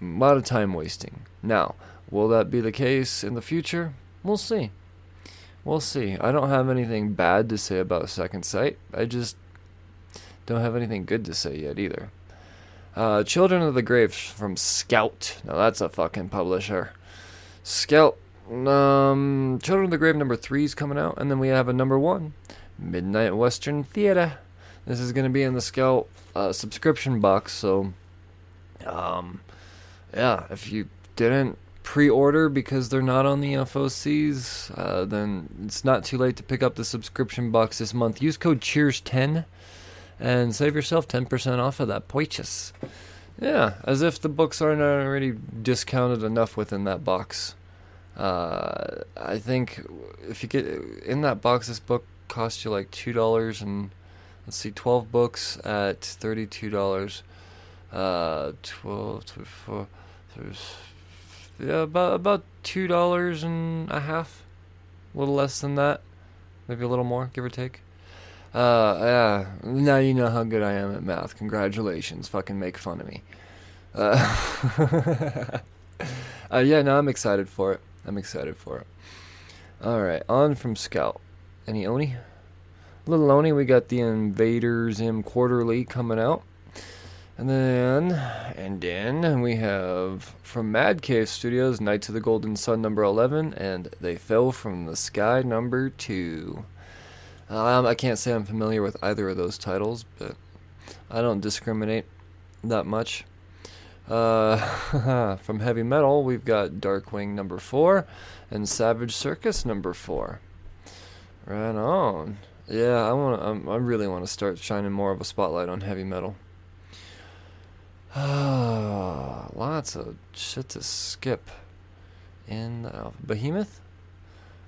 lot of time wasting. Now, will that be the case in the future? We'll see. We'll see. I don't have anything bad to say about Second Sight. I just don't have anything good to say yet either. Uh, Children of the Grave from Scout. Now that's a fucking publisher. Scout. Um, Children of the Grave number three is coming out, and then we have a number one, Midnight Western Theater. This is going to be in the Scout uh, subscription box, so um, yeah, if you didn't pre-order because they're not on the FOCs, uh, then it's not too late to pick up the subscription box this month. Use code Cheers10 and save yourself 10% off of that purchase. Yeah, as if the books aren't already discounted enough within that box. Uh, I think if you get in that box, this book costs you like two dollars and let's see, twelve books at thirty-two dollars. Uh, twelve, twenty-four, there's yeah, about about two dollars and a half, a little less than that, maybe a little more, give or take. Uh, yeah. Now you know how good I am at math. Congratulations. Fucking make fun of me. Uh, uh, yeah, no, I'm excited for it. I'm excited for it. All right, on from Scout. Any Oni? Little Oni, we got the Invader Zim Quarterly coming out. And then, and then we have from Mad Cave Studios, Knights of the Golden Sun number 11, and They Fell from the Sky number 2. Um, I can't say I'm familiar with either of those titles, but I don't discriminate that much. Uh, from heavy metal, we've got Darkwing number four and Savage Circus number four. Right on. Yeah, I want. I really want to start shining more of a spotlight on heavy metal. Ah, lots of shit to skip. In the alpha. Behemoth.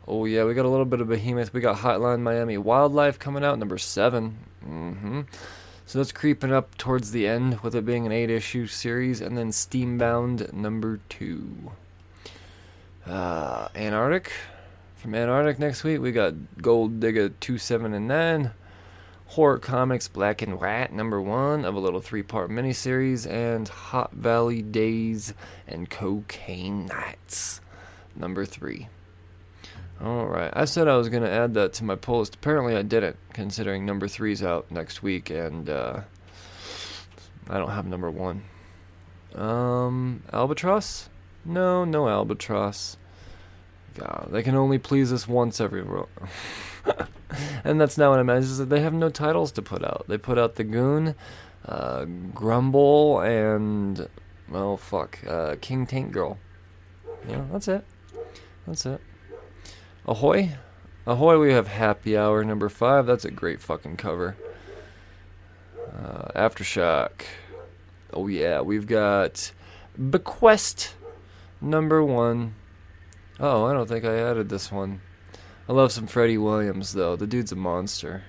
Oh yeah, we got a little bit of Behemoth. We got Hotline Miami Wildlife coming out number 7 Mm-hmm. So that's creeping up towards the end, with it being an eight-issue series, and then Steambound number two. Uh, Antarctic. From Antarctic next week, we got Gold Digger two, seven, and nine. Horror Comics Black and White number one of a little three-part miniseries, and Hot Valley Days and Cocaine Nights number three. All right. I said I was going to add that to my pull list. Apparently, I didn't, considering number three's out next week, and uh, I don't have number one. Um, Albatross? No, no Albatross. God, they can only please us once every. Ro- and that's not what I meant. Is that they have no titles to put out. They put out the Goon, uh, Grumble, and oh fuck, uh, King Tank Girl. Yeah, that's it. That's it. Ahoy, ahoy! We have Happy Hour number five. That's a great fucking cover. Uh, Aftershock. Oh yeah, we've got Bequest number one. Oh, I don't think I added this one. I love some Freddie Williams though. The dude's a monster.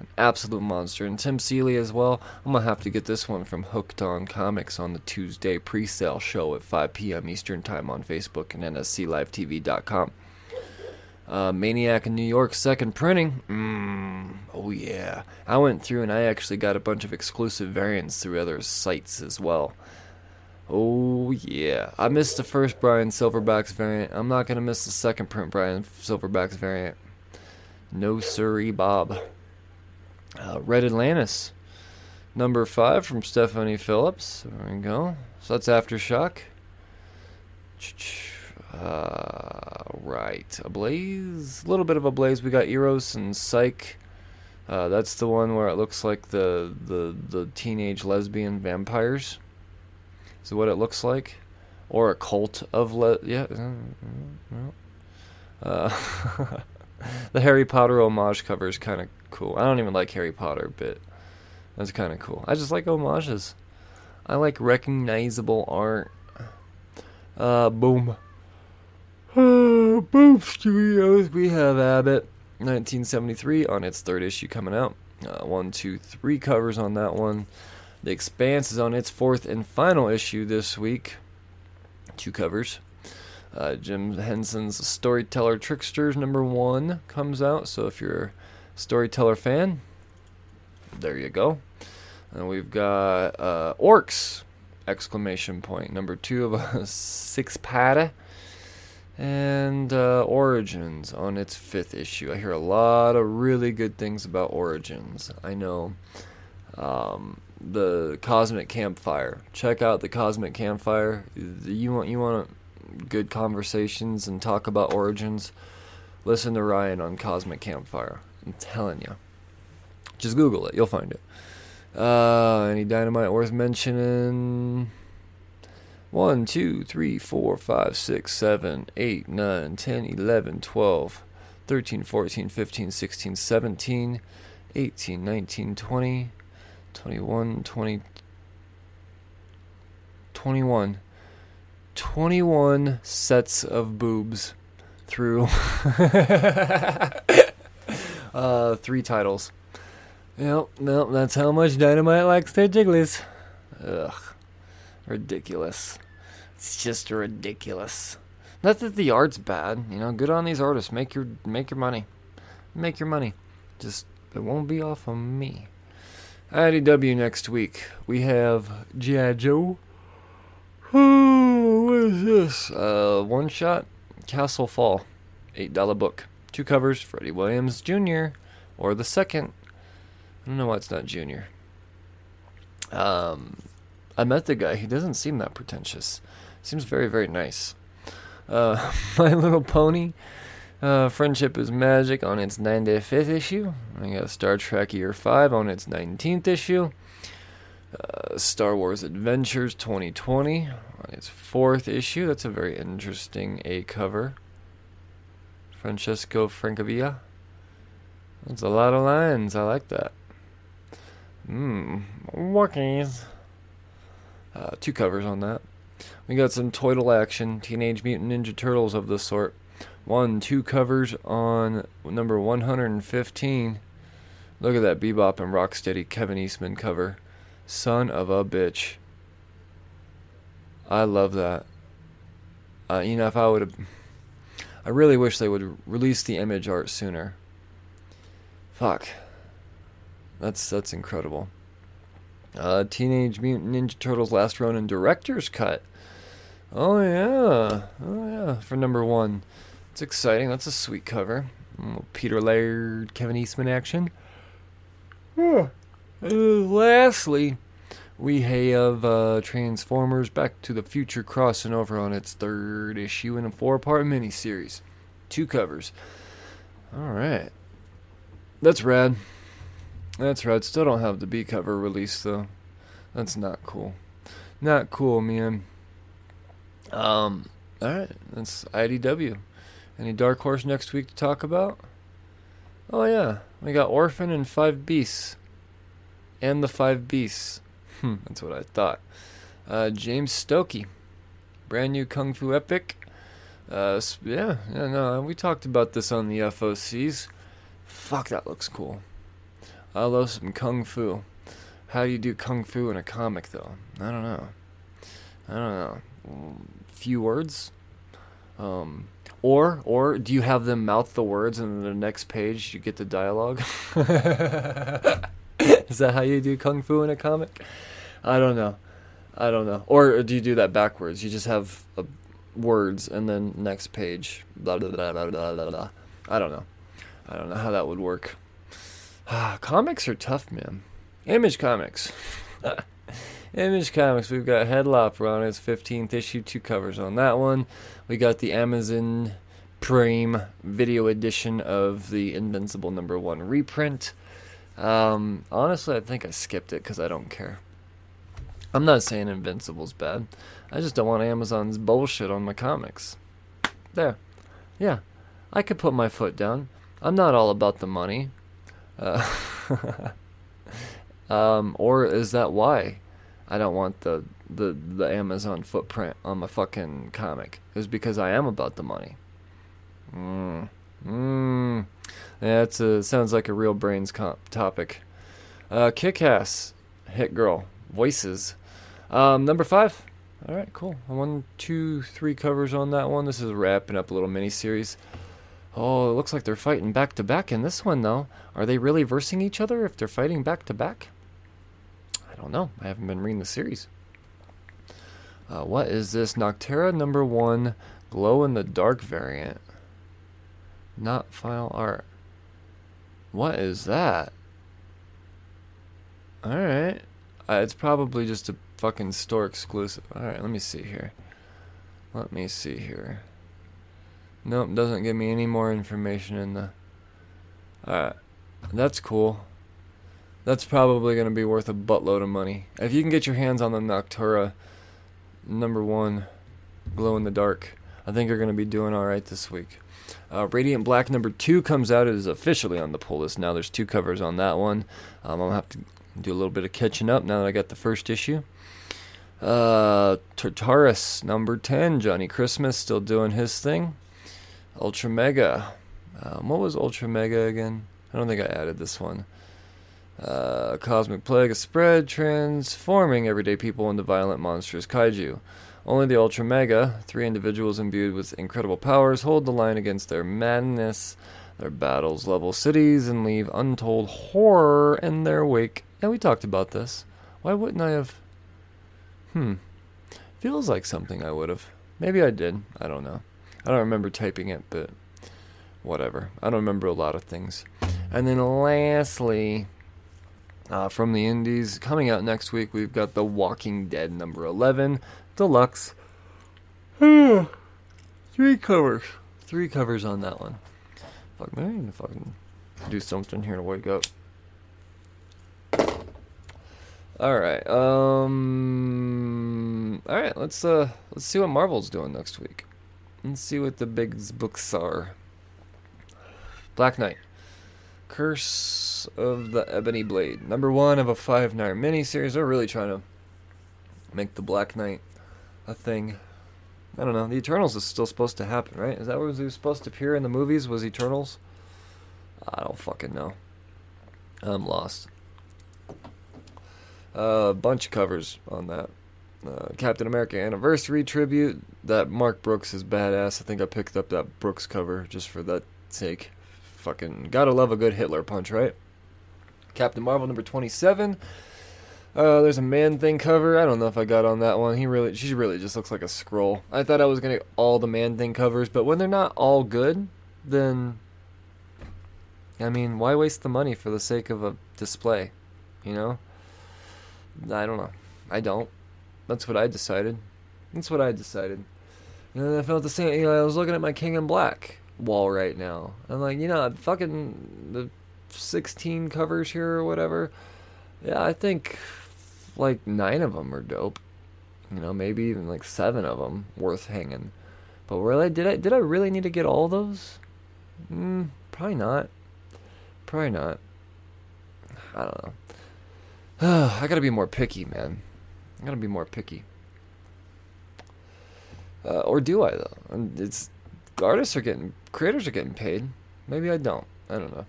An absolute monster. And Tim Seeley as well. I'm gonna have to get this one from Hooked on Comics on the Tuesday pre-sale show at 5 p.m. Eastern Time on Facebook and NSCLiveTV.com. Uh, Maniac in New York second printing. Mm, oh yeah. I went through and I actually got a bunch of exclusive variants through other sites as well. Oh yeah. I missed the first Brian Silverbacks variant. I'm not gonna miss the second print Brian Silverbacks variant. No siree, Bob. Uh, Red Atlantis. Number five from Stephanie Phillips. There we go. So that's Aftershock. Uh, right. Ablaze. A little bit of Ablaze. We got Eros and Psyche. Uh, that's the one where it looks like the, the, the teenage lesbian vampires. Is what it looks like. Or a cult of le- yeah. Uh, the Harry Potter homage cover is kind of cool. I don't even like Harry Potter, but that's kind of cool. I just like homages. I like recognizable art. Uh, boom. Uh, Studios. We have Abbott, 1973, on its third issue coming out. Uh, one, two, three covers on that one. The Expanse is on its fourth and final issue this week. Two covers. Uh, Jim Henson's Storyteller Tricksters number one comes out. So if you're a Storyteller fan, there you go. And we've got uh, Orcs! Exclamation point. Number two of a six patta. And uh, Origins on its fifth issue. I hear a lot of really good things about Origins. I know. Um, the Cosmic Campfire. Check out the Cosmic Campfire. You want you want good conversations and talk about origins. Listen to Ryan on Cosmic Campfire. I'm telling you. Just Google it. You'll find it. Uh, any dynamite worth mentioning? 1, 2, 3, 4, 5, 6, 7, 8, 9, 10, 11, 12, 13, 14, 15, 16, 17, 18, 19, 20, 21, 20, 21. 21 sets of boobs through uh, three titles. Yep, nope, that's how much Dynamite likes their jigglies. Ugh. Ridiculous. It's just ridiculous. Not that the art's bad, you know, good on these artists. Make your make your money. Make your money. Just it won't be off of me. IDW next week. We have G.I. Joe. What is this? Uh, one shot, Castle Fall, eight dollar book, two covers, Freddie Williams Jr. or the second. I don't know why it's not Junior. Um, I met the guy. He doesn't seem that pretentious. Seems very very nice. Uh, My Little Pony. Uh, Friendship is Magic on its 95th issue. I got Star Trek Year 5 on its 19th issue. Uh, Star Wars Adventures 2020 on its fourth issue. That's a very interesting A cover. Francesco Francavilla. That's a lot of lines. I like that. Mmm. Walkies. Uh, two covers on that. We got some Toidle action, Teenage Mutant Ninja Turtles of the sort one, two covers on number 115. Look at that Bebop and Rocksteady Kevin Eastman cover. Son of a bitch. I love that. Uh, you know, if I would have. I really wish they would release the image art sooner. Fuck. That's that's incredible. Uh, Teenage Mutant Ninja Turtles Last Ronin Director's Cut. Oh yeah, oh yeah, for number one. It's exciting. That's a sweet cover. Mm, Peter Laird, Kevin Eastman action. Uh, lastly, we have uh, Transformers Back to the Future crossing over on its third issue in a four part miniseries. Two covers. Alright. That's rad. That's right. Still don't have the B cover released, though. That's not cool. Not cool, man. Um, alright. That's IDW. Any Dark Horse next week to talk about? Oh, yeah. We got Orphan and Five Beasts. And the Five Beasts. Hmm, that's what I thought. Uh, James Stokoe. Brand new Kung Fu epic. Uh, yeah, yeah, no, we talked about this on the FOCs. Fuck, that looks cool. I love some Kung Fu. How do you do Kung Fu in a comic, though? I don't know. I don't know. Few words? Um, or, or do you have them mouth the words and then the next page you get the dialogue? Is that how you do kung fu in a comic? I don't know. I don't know. Or do you do that backwards? You just have uh, words and then next page. Blah, blah, blah, blah, blah, blah, blah. I don't know. I don't know how that would work. Comics are tough, man. Image Comics. Image Comics, we've got Headlopper on its 15th issue, two covers on that one. We got the Amazon Prime video edition of the Invincible number one reprint. Um, honestly, I think I skipped it because I don't care. I'm not saying Invincible's bad. I just don't want Amazon's bullshit on my comics. There. Yeah. I could put my foot down. I'm not all about the money. Uh, um, or is that why I don't want the, the, the Amazon footprint on my fucking comic? Is because I am about the money. Mmm. Mmm. Yeah, a sounds like a real brains comp topic. Uh, Kick-Ass, Hit Girl, Voices. Um, number five. All right, cool. One, two, three covers on that one. This is wrapping up a little mini series. Oh, it looks like they're fighting back to back in this one, though. Are they really versing each other if they're fighting back to back? I don't know. I haven't been reading the series. Uh, what is this? Nocterra number one, glow in the dark variant. Not file art. What is that? Alright. Uh, it's probably just a fucking store exclusive. Alright, let me see here. Let me see here. Nope, doesn't give me any more information in the. Alright. That's cool. That's probably going to be worth a buttload of money. If you can get your hands on the Nocterra number one, glow in the dark, I think you're going to be doing alright this week. Uh, Radiant Black number two comes out. It is officially on the pull list now. There's two covers on that one. Um, I'll have to do a little bit of catching up now that I got the first issue. Uh, Tartarus number 10. Johnny Christmas still doing his thing. Ultra Mega. Um, what was Ultra Mega again? I don't think I added this one. Uh, cosmic plague, a spread, transforming everyday people into violent, monstrous kaiju. Only the Ultra Mega, three individuals imbued with incredible powers, hold the line against their madness. Their battles level cities and leave untold horror in their wake. Yeah, we talked about this. Why wouldn't I have? Hmm. Feels like something I would have. Maybe I did. I don't know. I don't remember typing it, but whatever. I don't remember a lot of things. And then lastly, uh, from the indies, coming out next week, we've got The Walking Dead number 11 deluxe. Three covers. Three covers on that one. Fuck, man, I fucking do something here to wake up. Alright, um Alright, let's uh let's see what Marvel's doing next week. Let's see what the big books are. Black Knight. Curse of the Ebony Blade. Number one of a five night miniseries. They're really trying to make the Black Knight a thing. I don't know. The Eternals is still supposed to happen, right? Is that what was supposed to appear in the movies? Was Eternals? I don't fucking know. I'm lost. A uh, bunch of covers on that. Uh, Captain America Anniversary Tribute. That Mark Brooks is badass. I think I picked up that Brooks cover just for that sake. Fucking gotta love a good Hitler punch, right? Captain Marvel number 27. Uh, there's a man thing cover. I don't know if I got on that one. He really, she really just looks like a scroll. I thought I was gonna get all the man thing covers, but when they're not all good, then I mean, why waste the money for the sake of a display? You know? I don't know. I don't. That's what I decided. That's what I decided. And I felt the same. You know, I was looking at my King in Black wall right now. I'm like, you know, fucking the 16 covers here or whatever. Yeah, I think like nine of them are dope. You know, maybe even like seven of them worth hanging. But really, did I did I really need to get all those? Mm, probably not. Probably not. I don't know. I gotta be more picky, man. I gotta be more picky. Uh, or do I though? And it's artists are getting creators are getting paid. Maybe I don't. I don't know.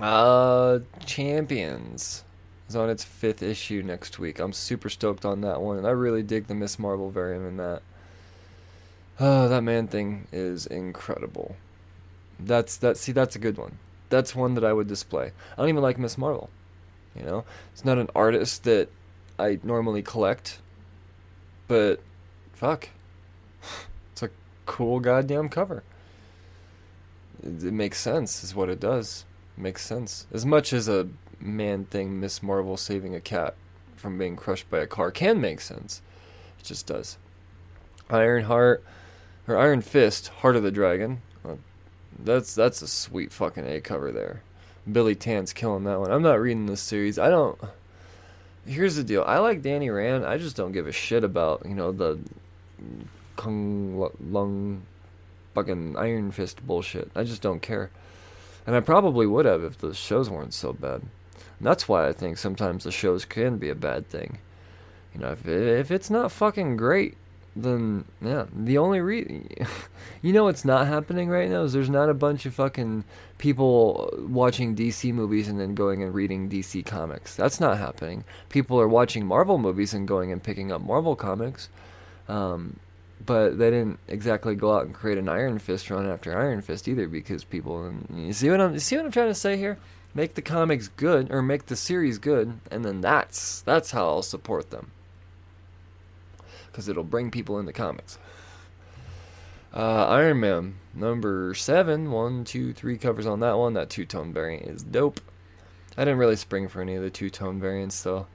Uh, Champions is on its fifth issue next week. I'm super stoked on that one, I really dig the Miss Marvel variant in that. Oh, that man thing is incredible. That's that. See, that's a good one. That's one that I would display. I don't even like Miss Marvel. You know, it's not an artist that I normally collect, but fuck, it's a cool goddamn cover. It, it makes sense, is what it does. It makes sense. As much as a man thing, Miss Marvel saving a cat from being crushed by a car can make sense. It just does. Iron Heart, or Iron Fist, Heart of the Dragon. That's that's a sweet fucking A cover there. Billy Tan's killing that one. I'm not reading this series. I don't. Here's the deal. I like Danny Rand. I just don't give a shit about you know the Kung Lung fucking Iron Fist bullshit. I just don't care. And I probably would have if the shows weren't so bad. And that's why I think sometimes the shows can be a bad thing. You know, if if it's not fucking great, then yeah, the only reason you know what's not happening right now is there's not a bunch of fucking people watching DC movies and then going and reading DC comics. That's not happening. People are watching Marvel movies and going and picking up Marvel comics. Um, but they didn't exactly go out and create an Iron Fist run after Iron Fist either because people you see what I'm you see what I'm trying to say here? Make the comics good or make the series good and then that's that's how I'll support them because it'll bring people into comics. Uh, Iron Man number seven, one, two, three covers on that one. That two tone variant is dope. I didn't really spring for any of the two tone variants though.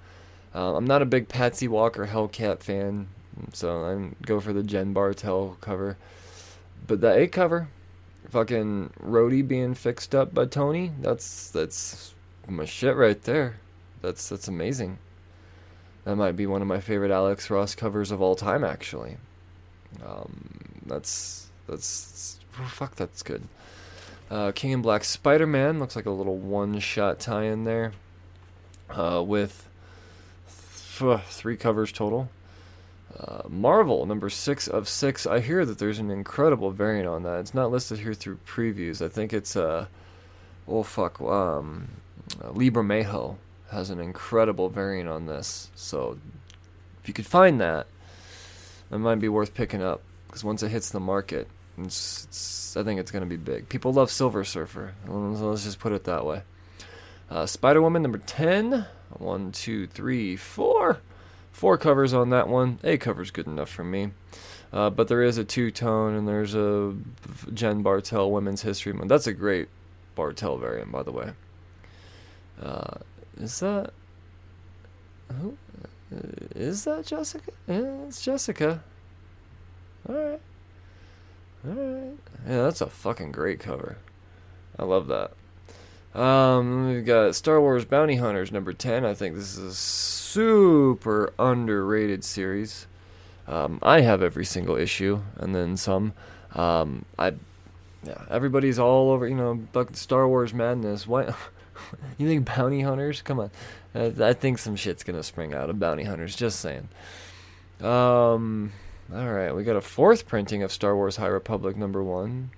Uh, I'm not a big Patsy Walker Hellcat fan, so I go for the Jen Bartel cover. But the A cover, fucking Rhodey being fixed up by Tony, that's that's my shit right there. That's that's amazing. That might be one of my favorite Alex Ross covers of all time, actually. Um, that's that's oh, fuck. That's good. Uh, King in Black Spider Man looks like a little one shot tie in there, uh, with th- three covers total. Uh, Marvel number six of six. I hear that there's an incredible variant on that. It's not listed here through previews. I think it's uh, oh fuck, um, uh, Libra Mayo has an incredible variant on this. So if you could find that, it might be worth picking up because once it hits the market, it's, it's, I think it's going to be big. People love Silver Surfer, let's just put it that way. Uh, Spider Woman number 10. One, two, three, four. Four covers on that one. A cover's good enough for me. Uh, but there is a two tone and there's a Jen Bartel Women's History Month. That's a great Bartel variant, by the way. Uh, is that who? Is that Jessica? Yeah, it's Jessica. All right. All right. Yeah, that's a fucking great cover. I love that. Um, we've got Star Wars Bounty Hunters number 10. I think this is a super underrated series. Um, I have every single issue and then some. Um, I, yeah, everybody's all over, you know, Star Wars madness. Why? you think bounty hunters? Come on. I think some shit's gonna spring out of bounty hunters. Just saying. Um. All right, we got a fourth printing of Star Wars High Republic number one.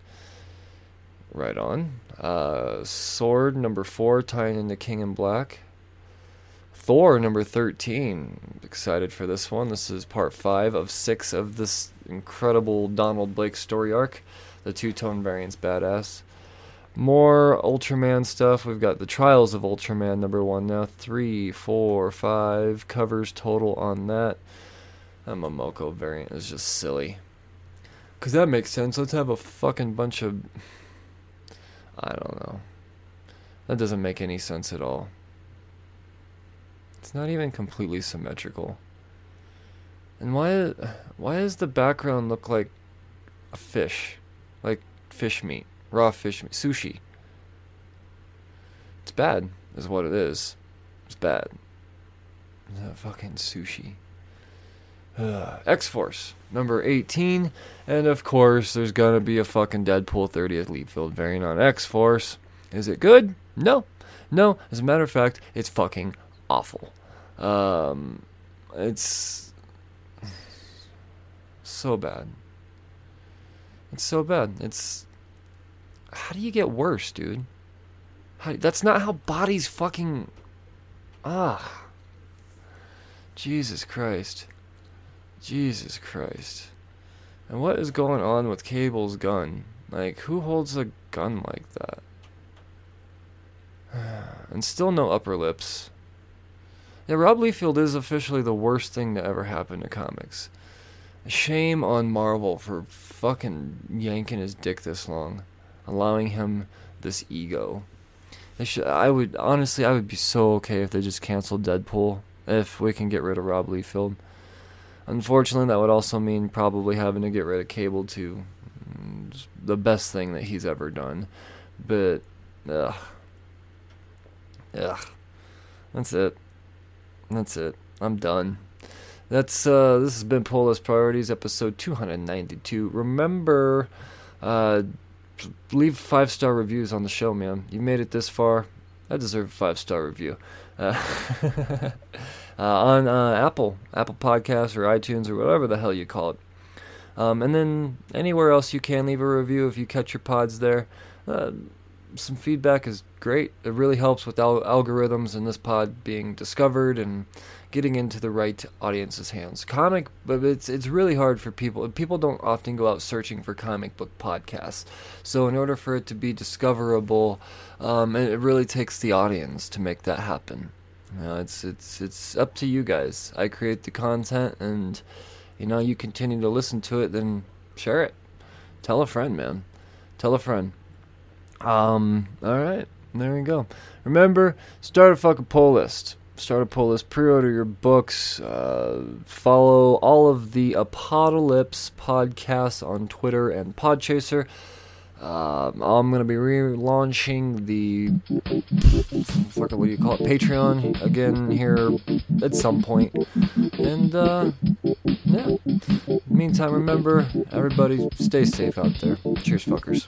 Right on. Uh, Sword number four, tying into King in Black. Thor number thirteen. Excited for this one. This is part five of six of this incredible Donald Blake story arc. The two tone variant's badass. More Ultraman stuff. We've got the Trials of Ultraman number one now. Three, four, five covers total on that. That Momoko variant is just silly. Because that makes sense. Let's have a fucking bunch of. I don't know. That doesn't make any sense at all. It's not even completely symmetrical. And why why does the background look like a fish? Like fish meat, raw fish sushi. It's bad, is what it is. It's bad. Uh, fucking sushi. X Force, number 18. And of course, there's gonna be a fucking Deadpool 30th Liefeld variant on X Force. Is it good? No. No. As a matter of fact, it's fucking awful. Um, it's so bad. It's so bad. It's how do you get worse, dude? How, that's not how bodies fucking ah. Jesus Christ. Jesus Christ. And what is going on with Cable's gun? Like, who holds a gun like that? and still no upper lips. Yeah, Rob Liefeld is officially the worst thing to ever happen to comics. Shame on Marvel for fucking yanking his dick this long, allowing him this ego. Should, I would honestly, I would be so okay if they just canceled Deadpool if we can get rid of Rob Liefeld. Unfortunately, that would also mean probably having to get rid of Cable too. It's the best thing that he's ever done, but ugh, ugh, that's it. That's it. I'm done. That's uh this has been Pull List Priorities episode 292. Remember uh leave five star reviews on the show, man. You made it this far. I deserve a five star review. Uh, uh, on uh, Apple, Apple Podcasts or iTunes or whatever the hell you call it. Um, and then anywhere else you can leave a review if you catch your pods there. Uh, some feedback is great. It really helps with al- algorithms and this pod being discovered and getting into the right audience's hands. Comic, but it's it's really hard for people. People don't often go out searching for comic book podcasts. So in order for it to be discoverable, um, it really takes the audience to make that happen. You know, it's it's it's up to you guys. I create the content, and you know you continue to listen to it. Then share it. Tell a friend, man. Tell a friend. Um, all right, there we go. Remember, start a fucking pull list. Start a pull list. Pre-order your books. Uh, follow all of the Apocalypse podcasts on Twitter and Podchaser. Um, I'm gonna be relaunching the what do you call it Patreon again here at some point. point, and uh, yeah. Meantime, remember everybody stay safe out there. Cheers, fuckers.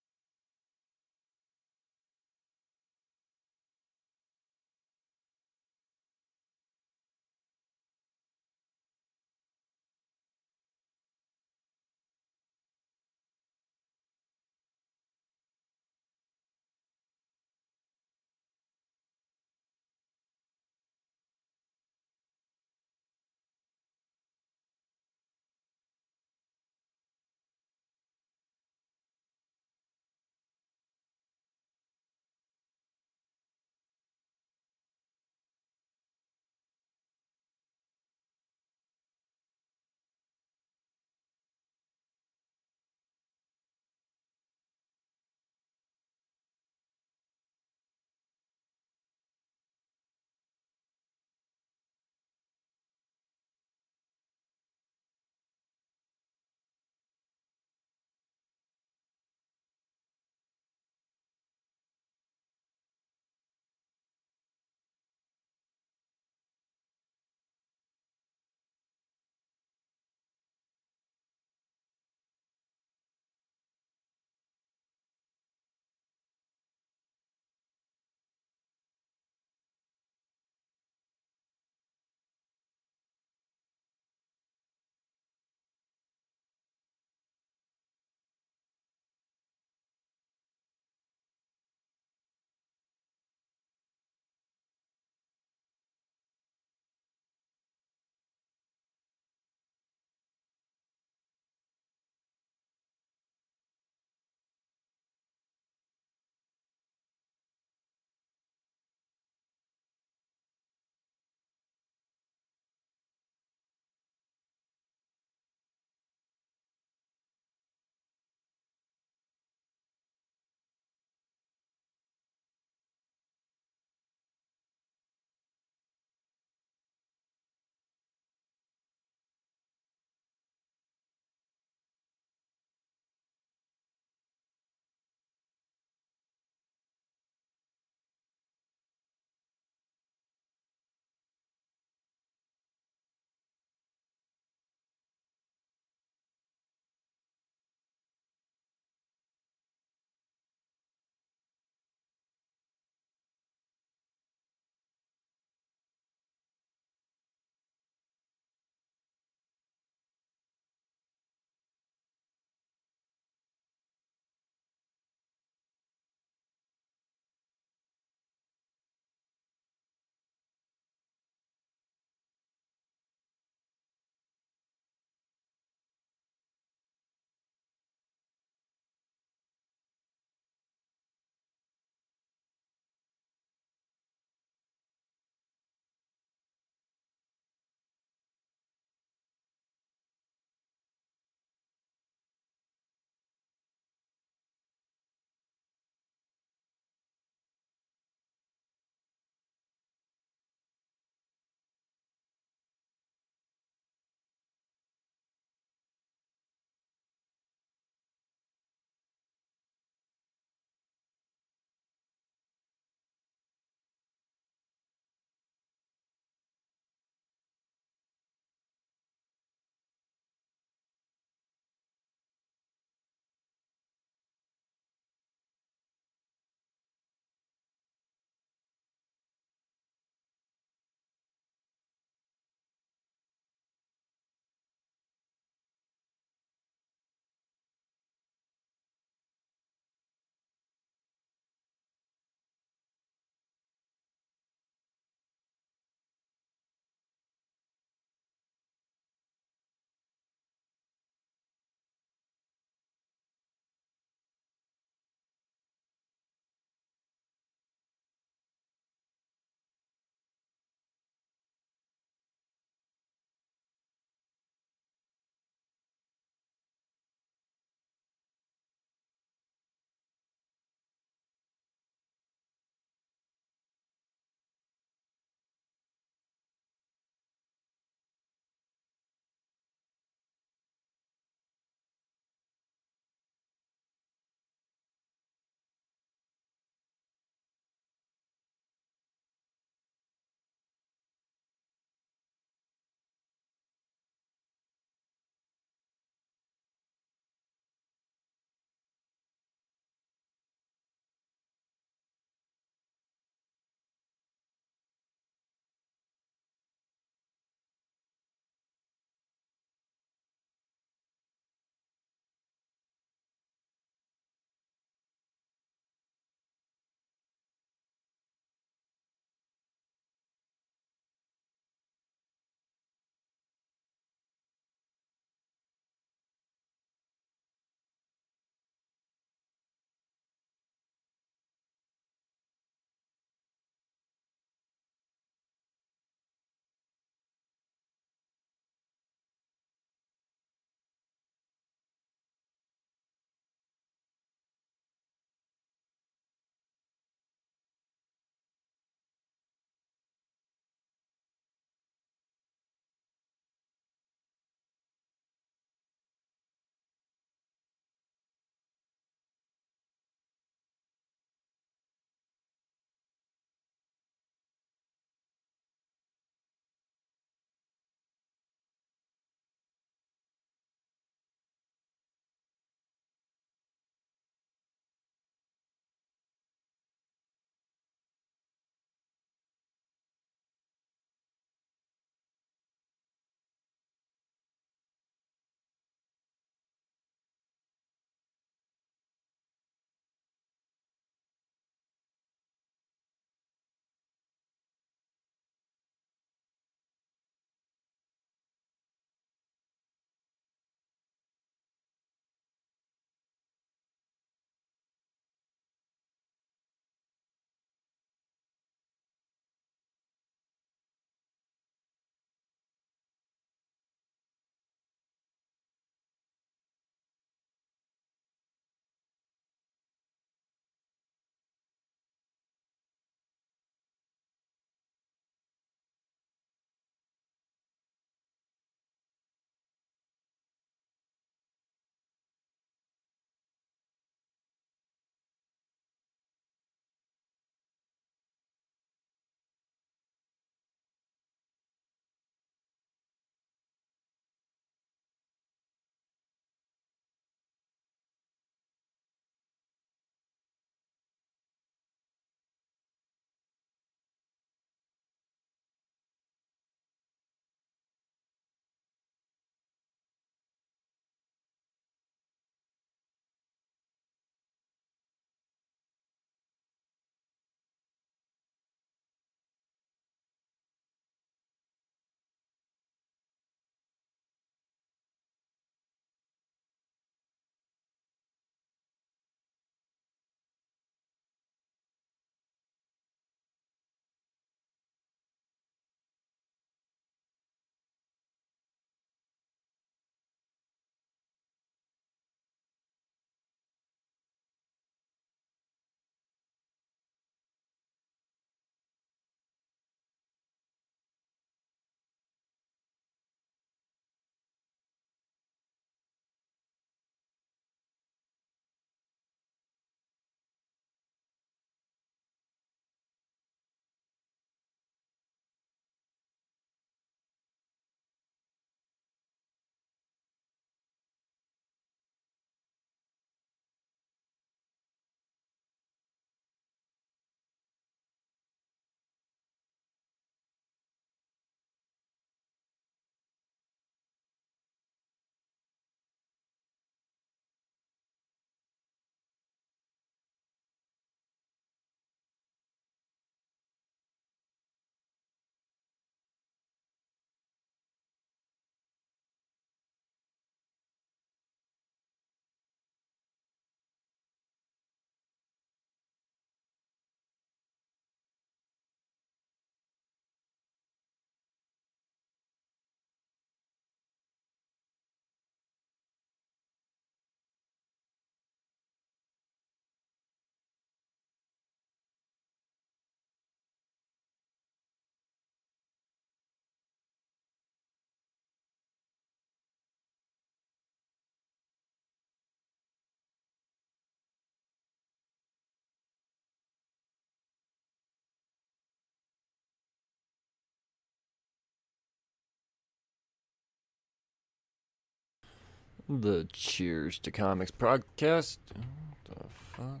The Cheers to Comics podcast. What the fuck?